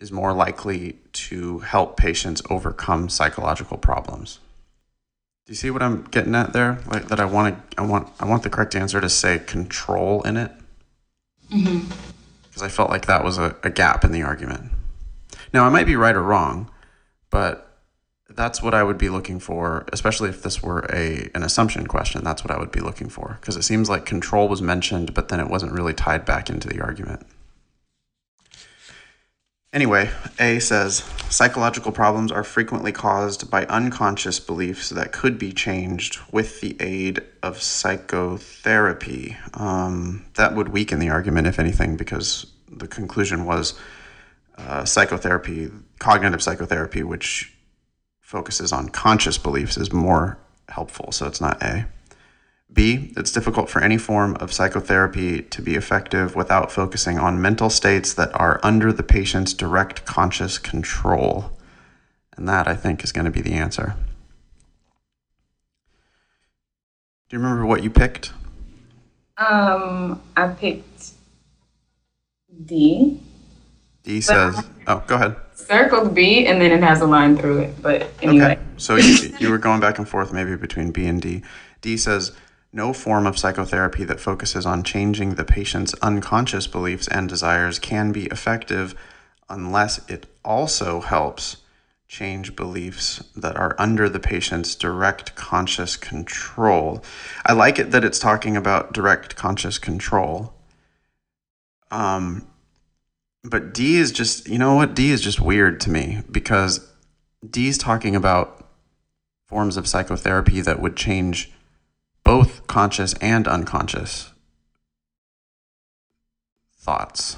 is more likely to help patients overcome psychological problems. Do you see what I'm getting at there? Like that I want to I want I want the correct answer to say control in it. Because mm-hmm. I felt like that was a, a gap in the argument. Now I might be right or wrong, but that's what I would be looking for, especially if this were a an assumption question. That's what I would be looking for because it seems like control was mentioned, but then it wasn't really tied back into the argument. Anyway, A says psychological problems are frequently caused by unconscious beliefs that could be changed with the aid of psychotherapy. Um, that would weaken the argument, if anything, because the conclusion was uh, psychotherapy, cognitive psychotherapy, which focuses on conscious beliefs, is more helpful. So it's not A. B, it's difficult for any form of psychotherapy to be effective without focusing on mental states that are under the patient's direct conscious control. And that, I think, is going to be the answer. Do you remember what you picked? Um, I picked D. D says. Oh, go ahead. circled B and then it has a line through it. But anyway. Okay. So you, you were going back and forth maybe between B and D. D says no form of psychotherapy that focuses on changing the patient's unconscious beliefs and desires can be effective unless it also helps change beliefs that are under the patient's direct conscious control. I like it that it's talking about direct conscious control. Um, but D is just, you know what? D is just weird to me because D is talking about forms of psychotherapy that would change both conscious and unconscious thoughts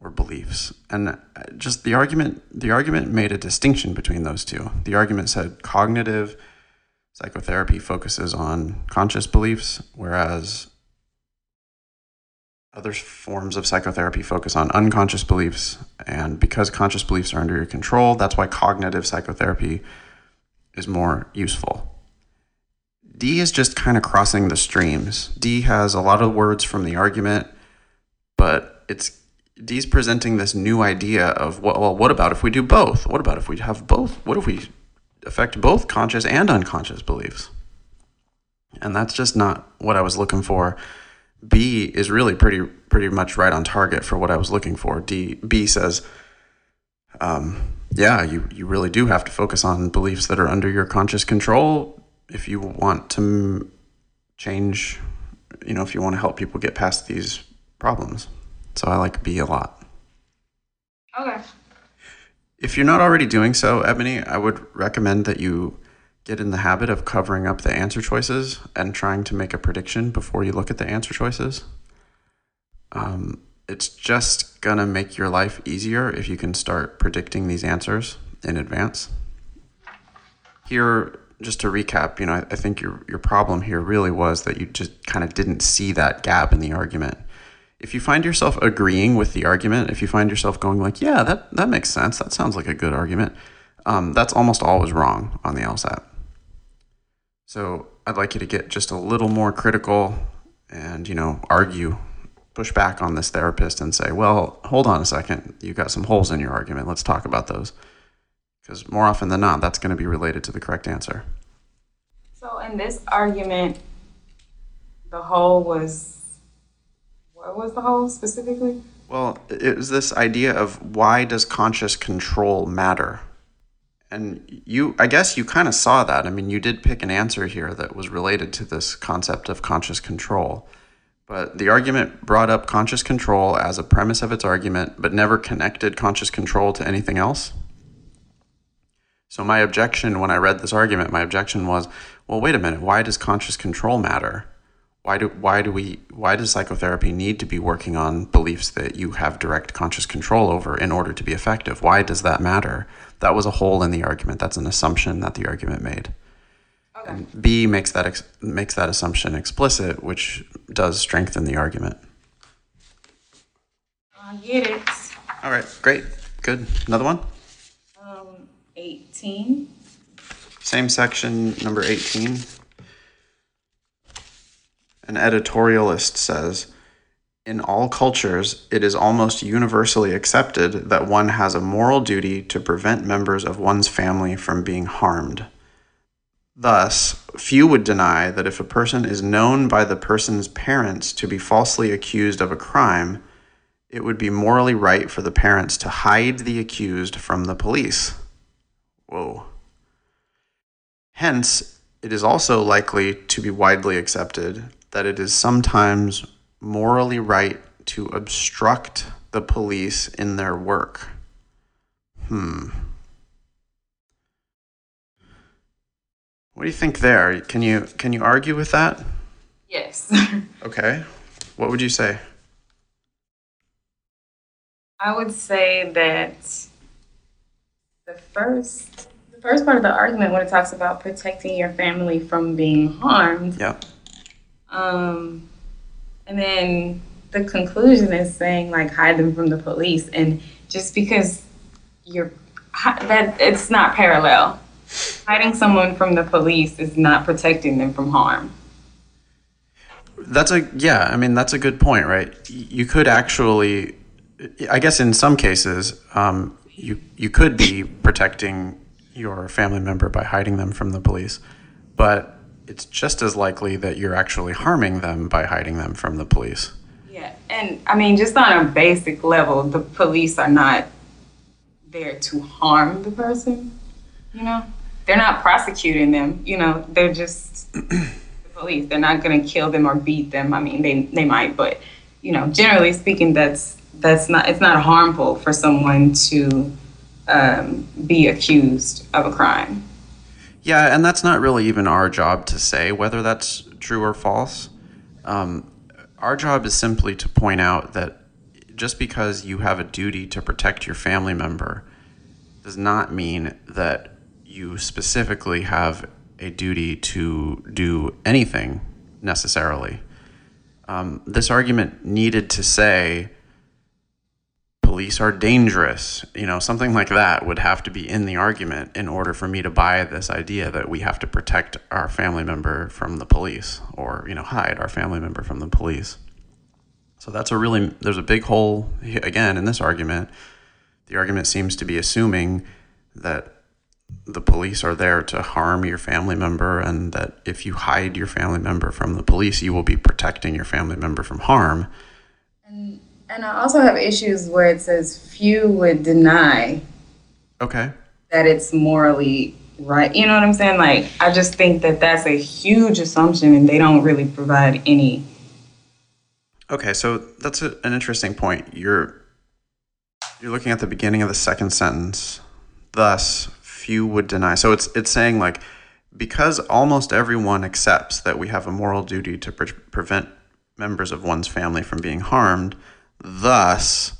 or beliefs. And uh, just the argument the argument made a distinction between those two. The argument said cognitive psychotherapy focuses on conscious beliefs whereas other forms of psychotherapy focus on unconscious beliefs. And because conscious beliefs are under your control that's why cognitive psychotherapy is more useful D is just kind of crossing the streams. D has a lot of words from the argument, but it's D's presenting this new idea of what, well, what about if we do both? What about if we have both? What if we affect both conscious and unconscious beliefs? And that's just not what I was looking for. B is really pretty pretty much right on target for what I was looking for. D B says, um, yeah, you you really do have to focus on beliefs that are under your conscious control if you want to change, you know, if you want to help people get past these problems. So I like B a lot. Okay. If you're not already doing so, Ebony, I would recommend that you get in the habit of covering up the answer choices and trying to make a prediction before you look at the answer choices. Um, it's just going to make your life easier if you can start predicting these answers in advance. Here, just to recap, you know, I, I think your your problem here really was that you just kind of didn't see that gap in the argument. If you find yourself agreeing with the argument, if you find yourself going like, "Yeah, that that makes sense. That sounds like a good argument," um, that's almost always wrong on the LSAT. So I'd like you to get just a little more critical, and you know, argue, push back on this therapist, and say, "Well, hold on a second. You've got some holes in your argument. Let's talk about those." Because more often than not, that's going to be related to the correct answer. So in this argument, the hole was what was the hole specifically? Well, it was this idea of why does conscious control matter? And you, I guess you kind of saw that. I mean, you did pick an answer here that was related to this concept of conscious control. But the argument brought up conscious control as a premise of its argument, but never connected conscious control to anything else. So my objection when I read this argument, my objection was, well, wait a minute, why does conscious control matter? Why do why do we why does psychotherapy need to be working on beliefs that you have direct conscious control over in order to be effective? Why does that matter? That was a hole in the argument. That's an assumption that the argument made. Okay. And B makes that ex- makes that assumption explicit, which does strengthen the argument. I get it. All right, great, good. Another one. Um, 18. Same section, number 18. An editorialist says In all cultures, it is almost universally accepted that one has a moral duty to prevent members of one's family from being harmed. Thus, few would deny that if a person is known by the person's parents to be falsely accused of a crime, it would be morally right for the parents to hide the accused from the police. Whoa. Hence, it is also likely to be widely accepted that it is sometimes morally right to obstruct the police in their work. Hmm. What do you think there? Can you can you argue with that? Yes. okay. What would you say? I would say that the first the first part of the argument when it talks about protecting your family from being harmed. Yeah. Um, and then the conclusion is saying like hide them from the police, and just because you're that it's not parallel. Hiding someone from the police is not protecting them from harm. That's a yeah. I mean, that's a good point, right? You could actually I guess in some cases, um, you you could be protecting your family member by hiding them from the police, but it's just as likely that you're actually harming them by hiding them from the police. Yeah, and I mean, just on a basic level, the police are not there to harm the person. You know, they're not prosecuting them. You know, they're just the police. They're not going to kill them or beat them. I mean, they they might, but you know, generally speaking, that's that's not it's not harmful for someone to um, be accused of a crime. Yeah, and that's not really even our job to say whether that's true or false. Um, our job is simply to point out that just because you have a duty to protect your family member does not mean that you specifically have a duty to do anything necessarily. Um, this argument needed to say police are dangerous, you know, something like that would have to be in the argument in order for me to buy this idea that we have to protect our family member from the police or, you know, hide our family member from the police. So that's a really, there's a big hole again in this argument. The argument seems to be assuming that the police are there to harm your family member and that if you hide your family member from the police, you will be protecting your family member from harm. And and I also have issues where it says few would deny Okay. that it's morally right. You know what I'm saying? Like, I just think that that's a huge assumption and they don't really provide any. Okay, so that's a, an interesting point. You're you're looking at the beginning of the second sentence. Thus, few would deny. So it's it's saying like because almost everyone accepts that we have a moral duty to pre- prevent members of one's family from being harmed, thus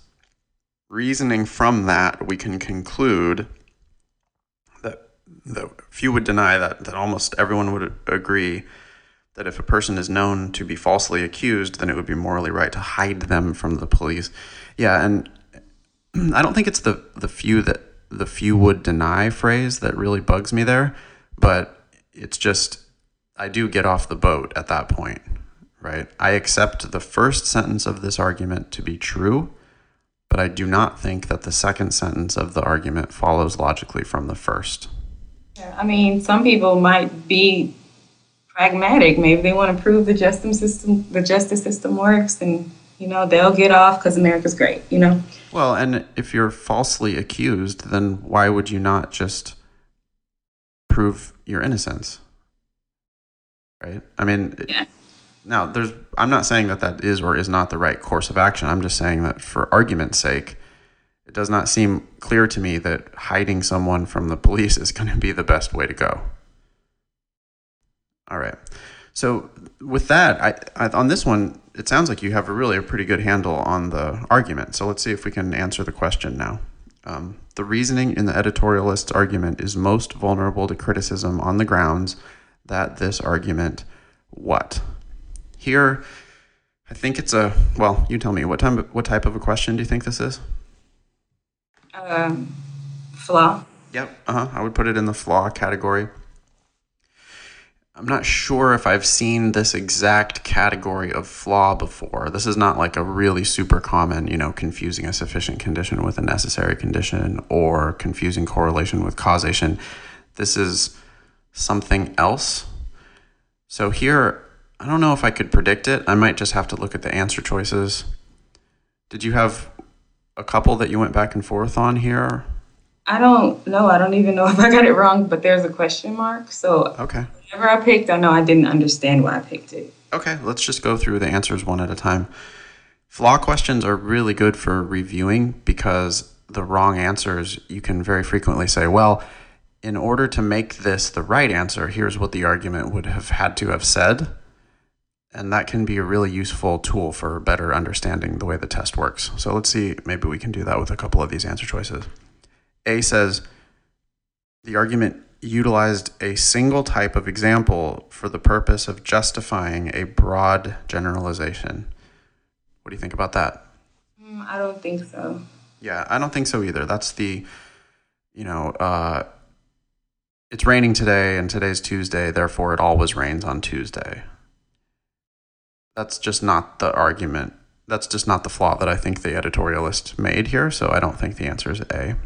reasoning from that we can conclude that that few would deny that that almost everyone would agree that if a person is known to be falsely accused, then it would be morally right to hide them from the police. Yeah, and I don't think it's the the few that the few would deny phrase that really bugs me there, but it's just I do get off the boat at that point, right? I accept the first sentence of this argument to be true, but I do not think that the second sentence of the argument follows logically from the first. I mean, some people might be pragmatic. Maybe they want to prove the justice system, the justice system works, and you know they'll get off because America's great. You know. Well, and if you're falsely accused, then why would you not just prove your innocence? Right? I mean, Yeah. Now there's I'm not saying that that is or is not the right course of action. I'm just saying that for argument's sake, it does not seem clear to me that hiding someone from the police is going to be the best way to go. All right. So with that, I, I, on this one, it sounds like you have a really a pretty good handle on the argument. So let's see if we can answer the question now. Um, the reasoning in the editorialist's argument is most vulnerable to criticism on the grounds that this argument what? Here, I think it's a well. You tell me what time. What type of a question do you think this is? Um, flaw. Yep. Uh huh. I would put it in the flaw category. I'm not sure if I've seen this exact category of flaw before. This is not like a really super common, you know, confusing a sufficient condition with a necessary condition or confusing correlation with causation. This is something else. So here, I don't know if I could predict it. I might just have to look at the answer choices. Did you have a couple that you went back and forth on here? I don't know. I don't even know if I got it wrong, but there's a question mark. So Okay. whatever I picked, I know I didn't understand why I picked it. Okay, let's just go through the answers one at a time. Flaw questions are really good for reviewing because the wrong answers, you can very frequently say, well, in order to make this the right answer, here's what the argument would have had to have said. And that can be a really useful tool for better understanding the way the test works. So let's see, maybe we can do that with a couple of these answer choices. A says, the argument utilized a single type of example for the purpose of justifying a broad generalization. What do you think about that? Mm, I don't think so. Yeah, I don't think so either. That's the, you know, uh, it's raining today and today's Tuesday, therefore it always rains on Tuesday. That's just not the argument that's just not the flaw that I think the editorialist made here, so I don't think the answer is A.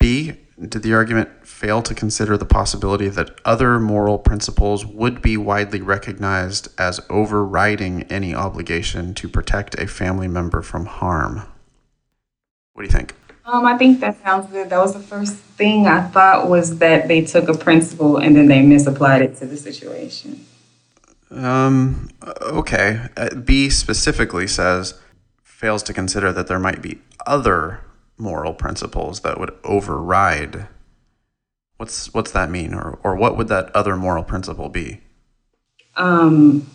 B, did the argument fail to consider the possibility that other moral principles would be widely recognized as overriding any obligation to protect a family member from harm? What do you think? Um, I think that sounds good. That was the first thing I thought was that they took a principle and then they misapplied it to the situation. Um, okay. Uh, B specifically says fails to consider that there might be other moral principles that would override. What's what's that mean, or or what would that other moral principle be? Um,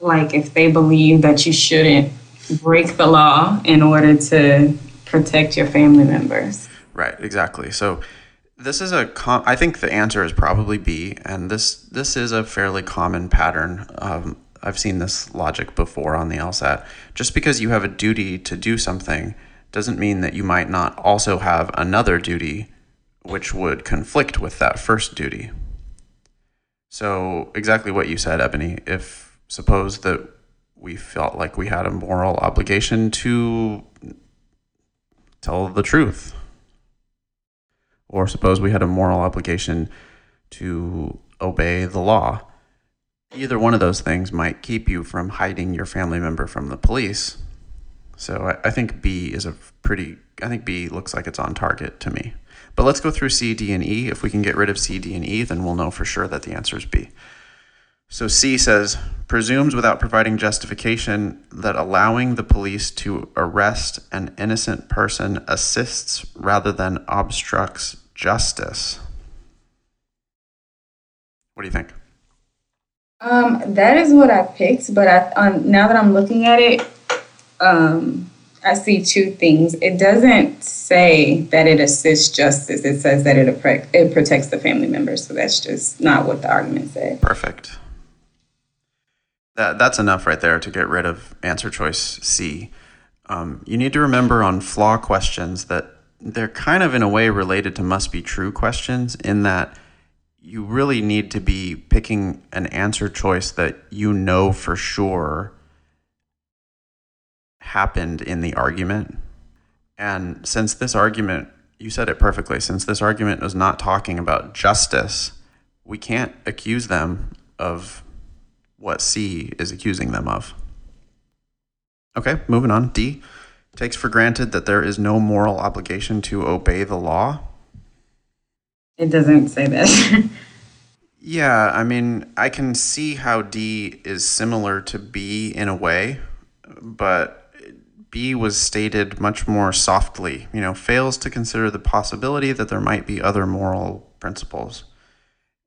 like if they believe that you shouldn't break the law in order to protect your family members. Right. Exactly. So this is a com- I think the answer is probably B, and this this is a fairly common pattern. Um, I've seen this logic before on the LSAT. Just because you have a duty to do something doesn't mean that you might not also have another duty which would conflict with that first duty. So exactly what you said, Ebony. If suppose that we felt like we had a moral obligation to tell the truth or suppose we had a moral obligation to obey the law. Either one of those things might keep you from hiding your family member from the police. So I, I think B is a pretty, I think B looks like it's on target to me. But let's go through C, D, and E. If we can get rid of C, D, and E, then we'll know for sure that the answer is B. So C says, presumes without providing justification that allowing the police to arrest an innocent person assists rather than obstructs justice. What do you think? Um, that is what I picked, but I, um, now that I'm looking at it, um, I see two things. It doesn't say that it assists justice. It says that it, it protects the family members. So that's just not what the argument said. Perfect. That, that's enough right there to get rid of answer choice C. Um, you need to remember on flaw questions that they're kind of in a way related to must be true questions in that you really need to be picking an answer choice that you know for sure happened in the argument. And since this argument, you said it perfectly, since this argument was not talking about justice, we can't accuse them of what C is accusing them of. Okay, moving on. D takes for granted that there is no moral obligation to obey the law. It doesn't say that. yeah, I mean, I can see how D is similar to B in a way, but B was stated much more softly, you know, fails to consider the possibility that there might be other moral principles.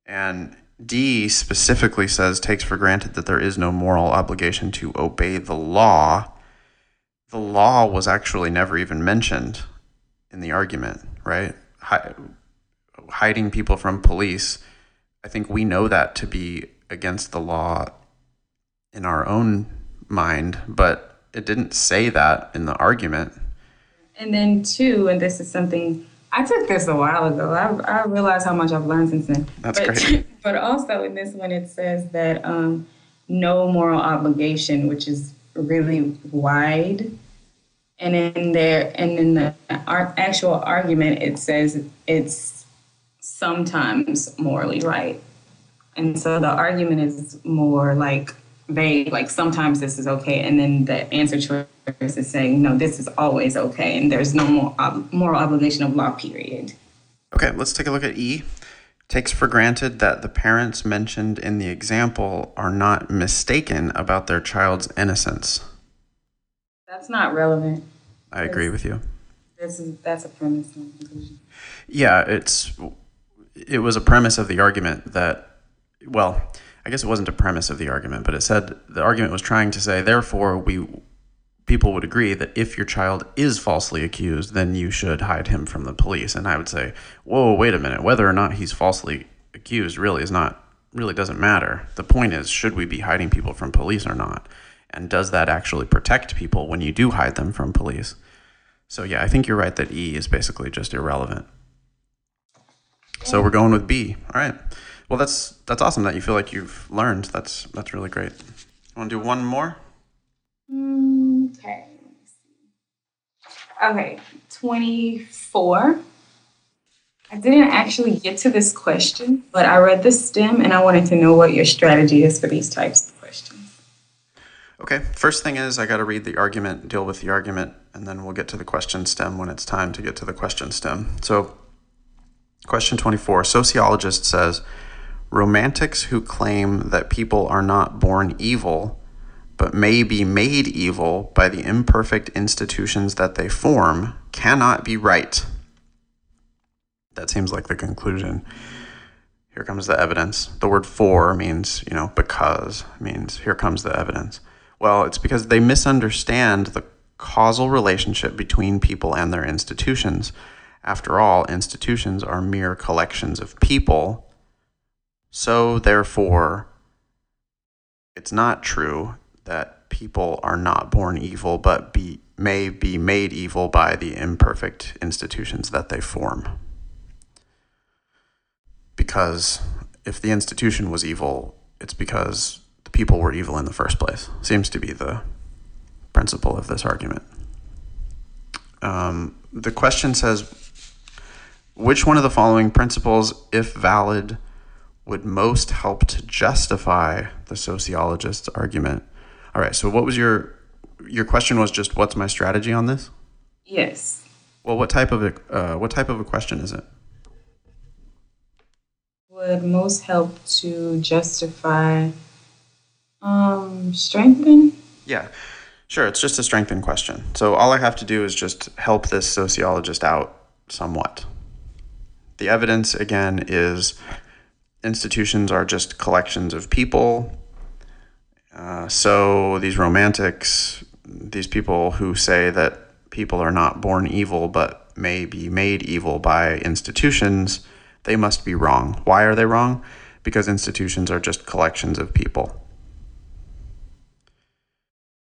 And D specifically says takes for granted that there is no moral obligation to obey the law the law was actually never even mentioned in the argument, right? Hi- hiding people from police. I think we know that to be against the law in our own mind, but it didn't say that in the argument. And then, two, and this is something I took this a while ago. I, I realize how much I've learned since then. That's but, great. But also in this one, it says that um, no moral obligation, which is really wide. And in there, and in the actual argument, it says it's sometimes morally right. And so the argument is more like vague, like sometimes this is okay, and then the answer choice is saying no, this is always okay, and there's no more ob- moral obligation of law. Period. Okay, let's take a look at E. Takes for granted that the parents mentioned in the example are not mistaken about their child's innocence. That's not relevant. I agree with you. This is that's a premise. Yeah, it's it was a premise of the argument that well, I guess it wasn't a premise of the argument, but it said the argument was trying to say therefore we people would agree that if your child is falsely accused, then you should hide him from the police. And I would say, whoa, wait a minute, whether or not he's falsely accused really is not really doesn't matter. The point is, should we be hiding people from police or not? And does that actually protect people when you do hide them from police? So, yeah, I think you're right that E is basically just irrelevant. So we're going with B. All right. Well, that's that's awesome that you feel like you've learned. That's that's really great. Want to do one more? Mm, Okay, 24. I didn't actually get to this question, but I read the stem and I wanted to know what your strategy is for these types of questions. Okay, first thing is I got to read the argument, deal with the argument, and then we'll get to the question stem when it's time to get to the question stem. So, question 24 Sociologist says Romantics who claim that people are not born evil, but may be made evil by the imperfect institutions that they form, cannot be right. That seems like the conclusion. Here comes the evidence. The word for means, you know, because means here comes the evidence. Well, it's because they misunderstand the causal relationship between people and their institutions. After all, institutions are mere collections of people. So, therefore, it's not true that people are not born evil, but be, may be made evil by the imperfect institutions that they form because if the institution was evil, it's because the people were evil in the first place. Seems to be the principle of this argument. Um, the question says which one of the following principles, if valid, would most help to justify the sociologist's argument? All right, so what was your your question was just what's my strategy on this? Yes. Well, what type of a uh, what type of a question is it? would most help to justify um, strengthen? Yeah, sure. It's just a strengthen question. So all I have to do is just help this sociologist out somewhat. The evidence, again, is institutions are just collections of people. Uh, so these romantics, these people who say that people are not born evil but may be made evil by institutions they must be wrong. Why are they wrong? Because institutions are just collections of people.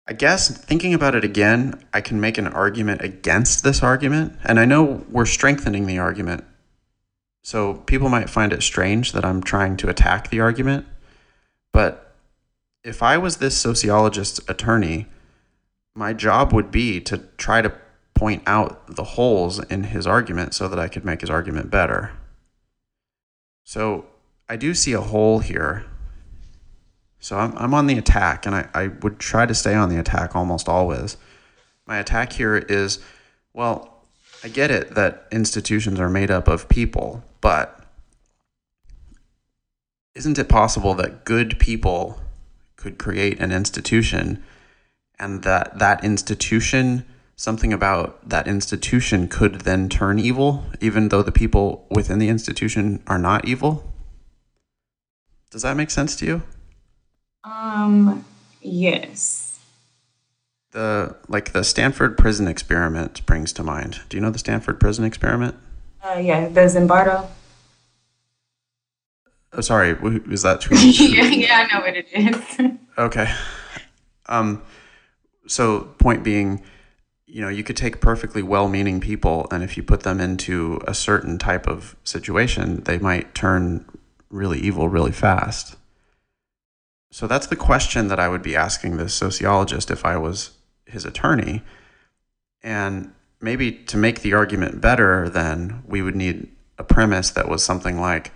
I guess thinking about it again, I can make an argument against this argument. And I know we're strengthening the argument. So people might find it strange that I'm trying to attack the argument. But if I was this sociologist's attorney, my job would be to try to point out the holes in his argument so that I could make his argument better. So I do see a hole here. So I'm, I'm on the attack, and I, I would try to stay on the attack almost always. My attack here is well, I get it that institutions are made up of people, but isn't it possible that good people could create an institution and that that institution something about that institution could then turn evil, even though the people within the institution are not evil? Does that make sense to you? Um, yes. The like the Stanford prison experiment springs to mind. Do you know the Stanford prison experiment? Uh, yeah, the Zimbardo. Oh, sorry, is that true? yeah, yeah, I know what it is. okay. Um, so point being, you know, you could take perfectly well meaning people, and if you put them into a certain type of situation, they might turn really evil really fast. So that's the question that I would be asking this sociologist if I was his attorney. And maybe to make the argument better, then we would need a premise that was something like,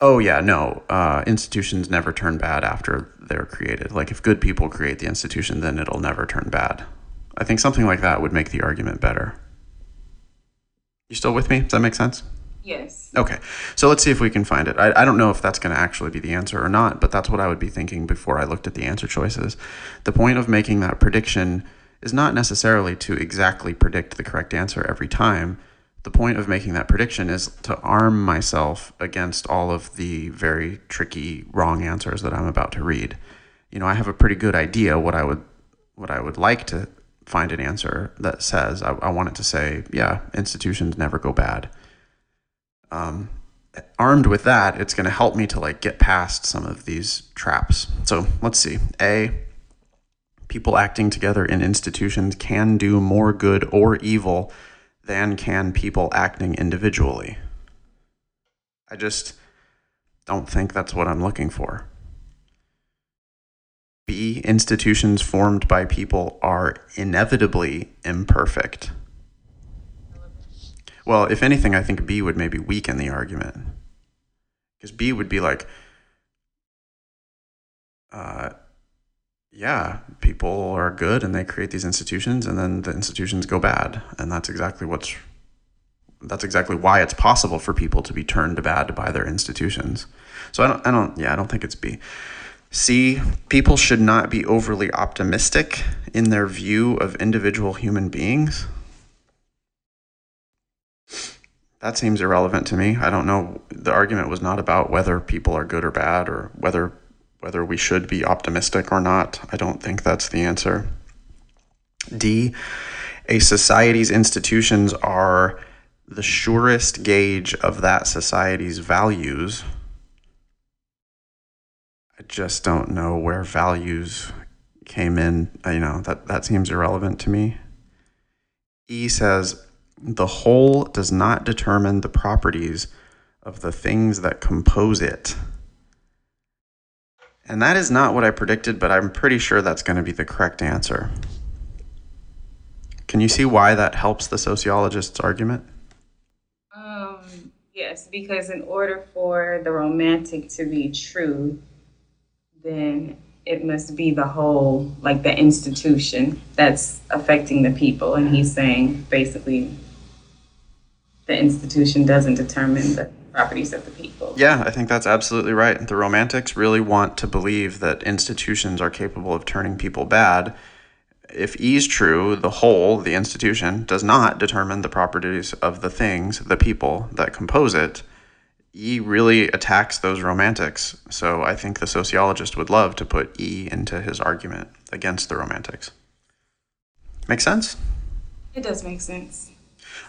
oh, yeah, no, uh, institutions never turn bad after they're created. Like if good people create the institution, then it'll never turn bad. I think something like that would make the argument better. You still with me? Does that make sense? Yes. Okay. So let's see if we can find it. I, I don't know if that's going to actually be the answer or not, but that's what I would be thinking before I looked at the answer choices. The point of making that prediction is not necessarily to exactly predict the correct answer every time. The point of making that prediction is to arm myself against all of the very tricky wrong answers that I'm about to read. You know, I have a pretty good idea what I would what I would like to find an answer that says I, I want it to say, yeah, institutions never go bad. Um, armed with that, it's going to help me to like get past some of these traps. So let's see. A, people acting together in institutions can do more good or evil than can people acting individually. I just don't think that's what I'm looking for. B, institutions formed by people are inevitably imperfect. Well, if anything, I think B would maybe weaken the argument. Because B would be like, uh, yeah, people are good and they create these institutions, and then the institutions go bad, and that's exactly what's that's exactly why it's possible for people to be turned bad by their institutions. So I don't, I don't, yeah, I don't think it's B. C, people should not be overly optimistic in their view of individual human beings. That seems irrelevant to me. I don't know. The argument was not about whether people are good or bad or whether whether we should be optimistic or not. I don't think that's the answer. D, a society's institutions are the surest gauge of that society's values. I just don't know where values came in. Uh, you know, that, that seems irrelevant to me. E says the whole does not determine the properties of the things that compose it. And that is not what I predicted, but I'm pretty sure that's going to be the correct answer. Can you see why that helps the sociologist's argument? Um, yes, because in order for the romantic to be true, then it must be the whole, like the institution that's affecting the people. And he's saying basically the institution doesn't determine the properties of the people. Yeah, I think that's absolutely right. The romantics really want to believe that institutions are capable of turning people bad. If E is true, the whole, the institution, does not determine the properties of the things, the people that compose it. E really attacks those romantics. So I think the sociologist would love to put E into his argument against the romantics. Make sense? It does make sense.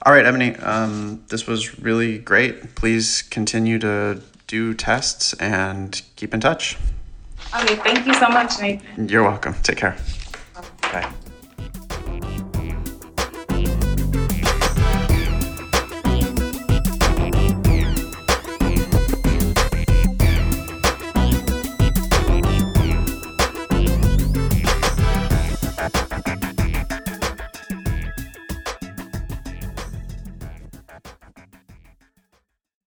All right, Ebony, um, this was really great. Please continue to do tests and keep in touch. Okay, thank you so much, Nathan. You're welcome. Take care. Bye.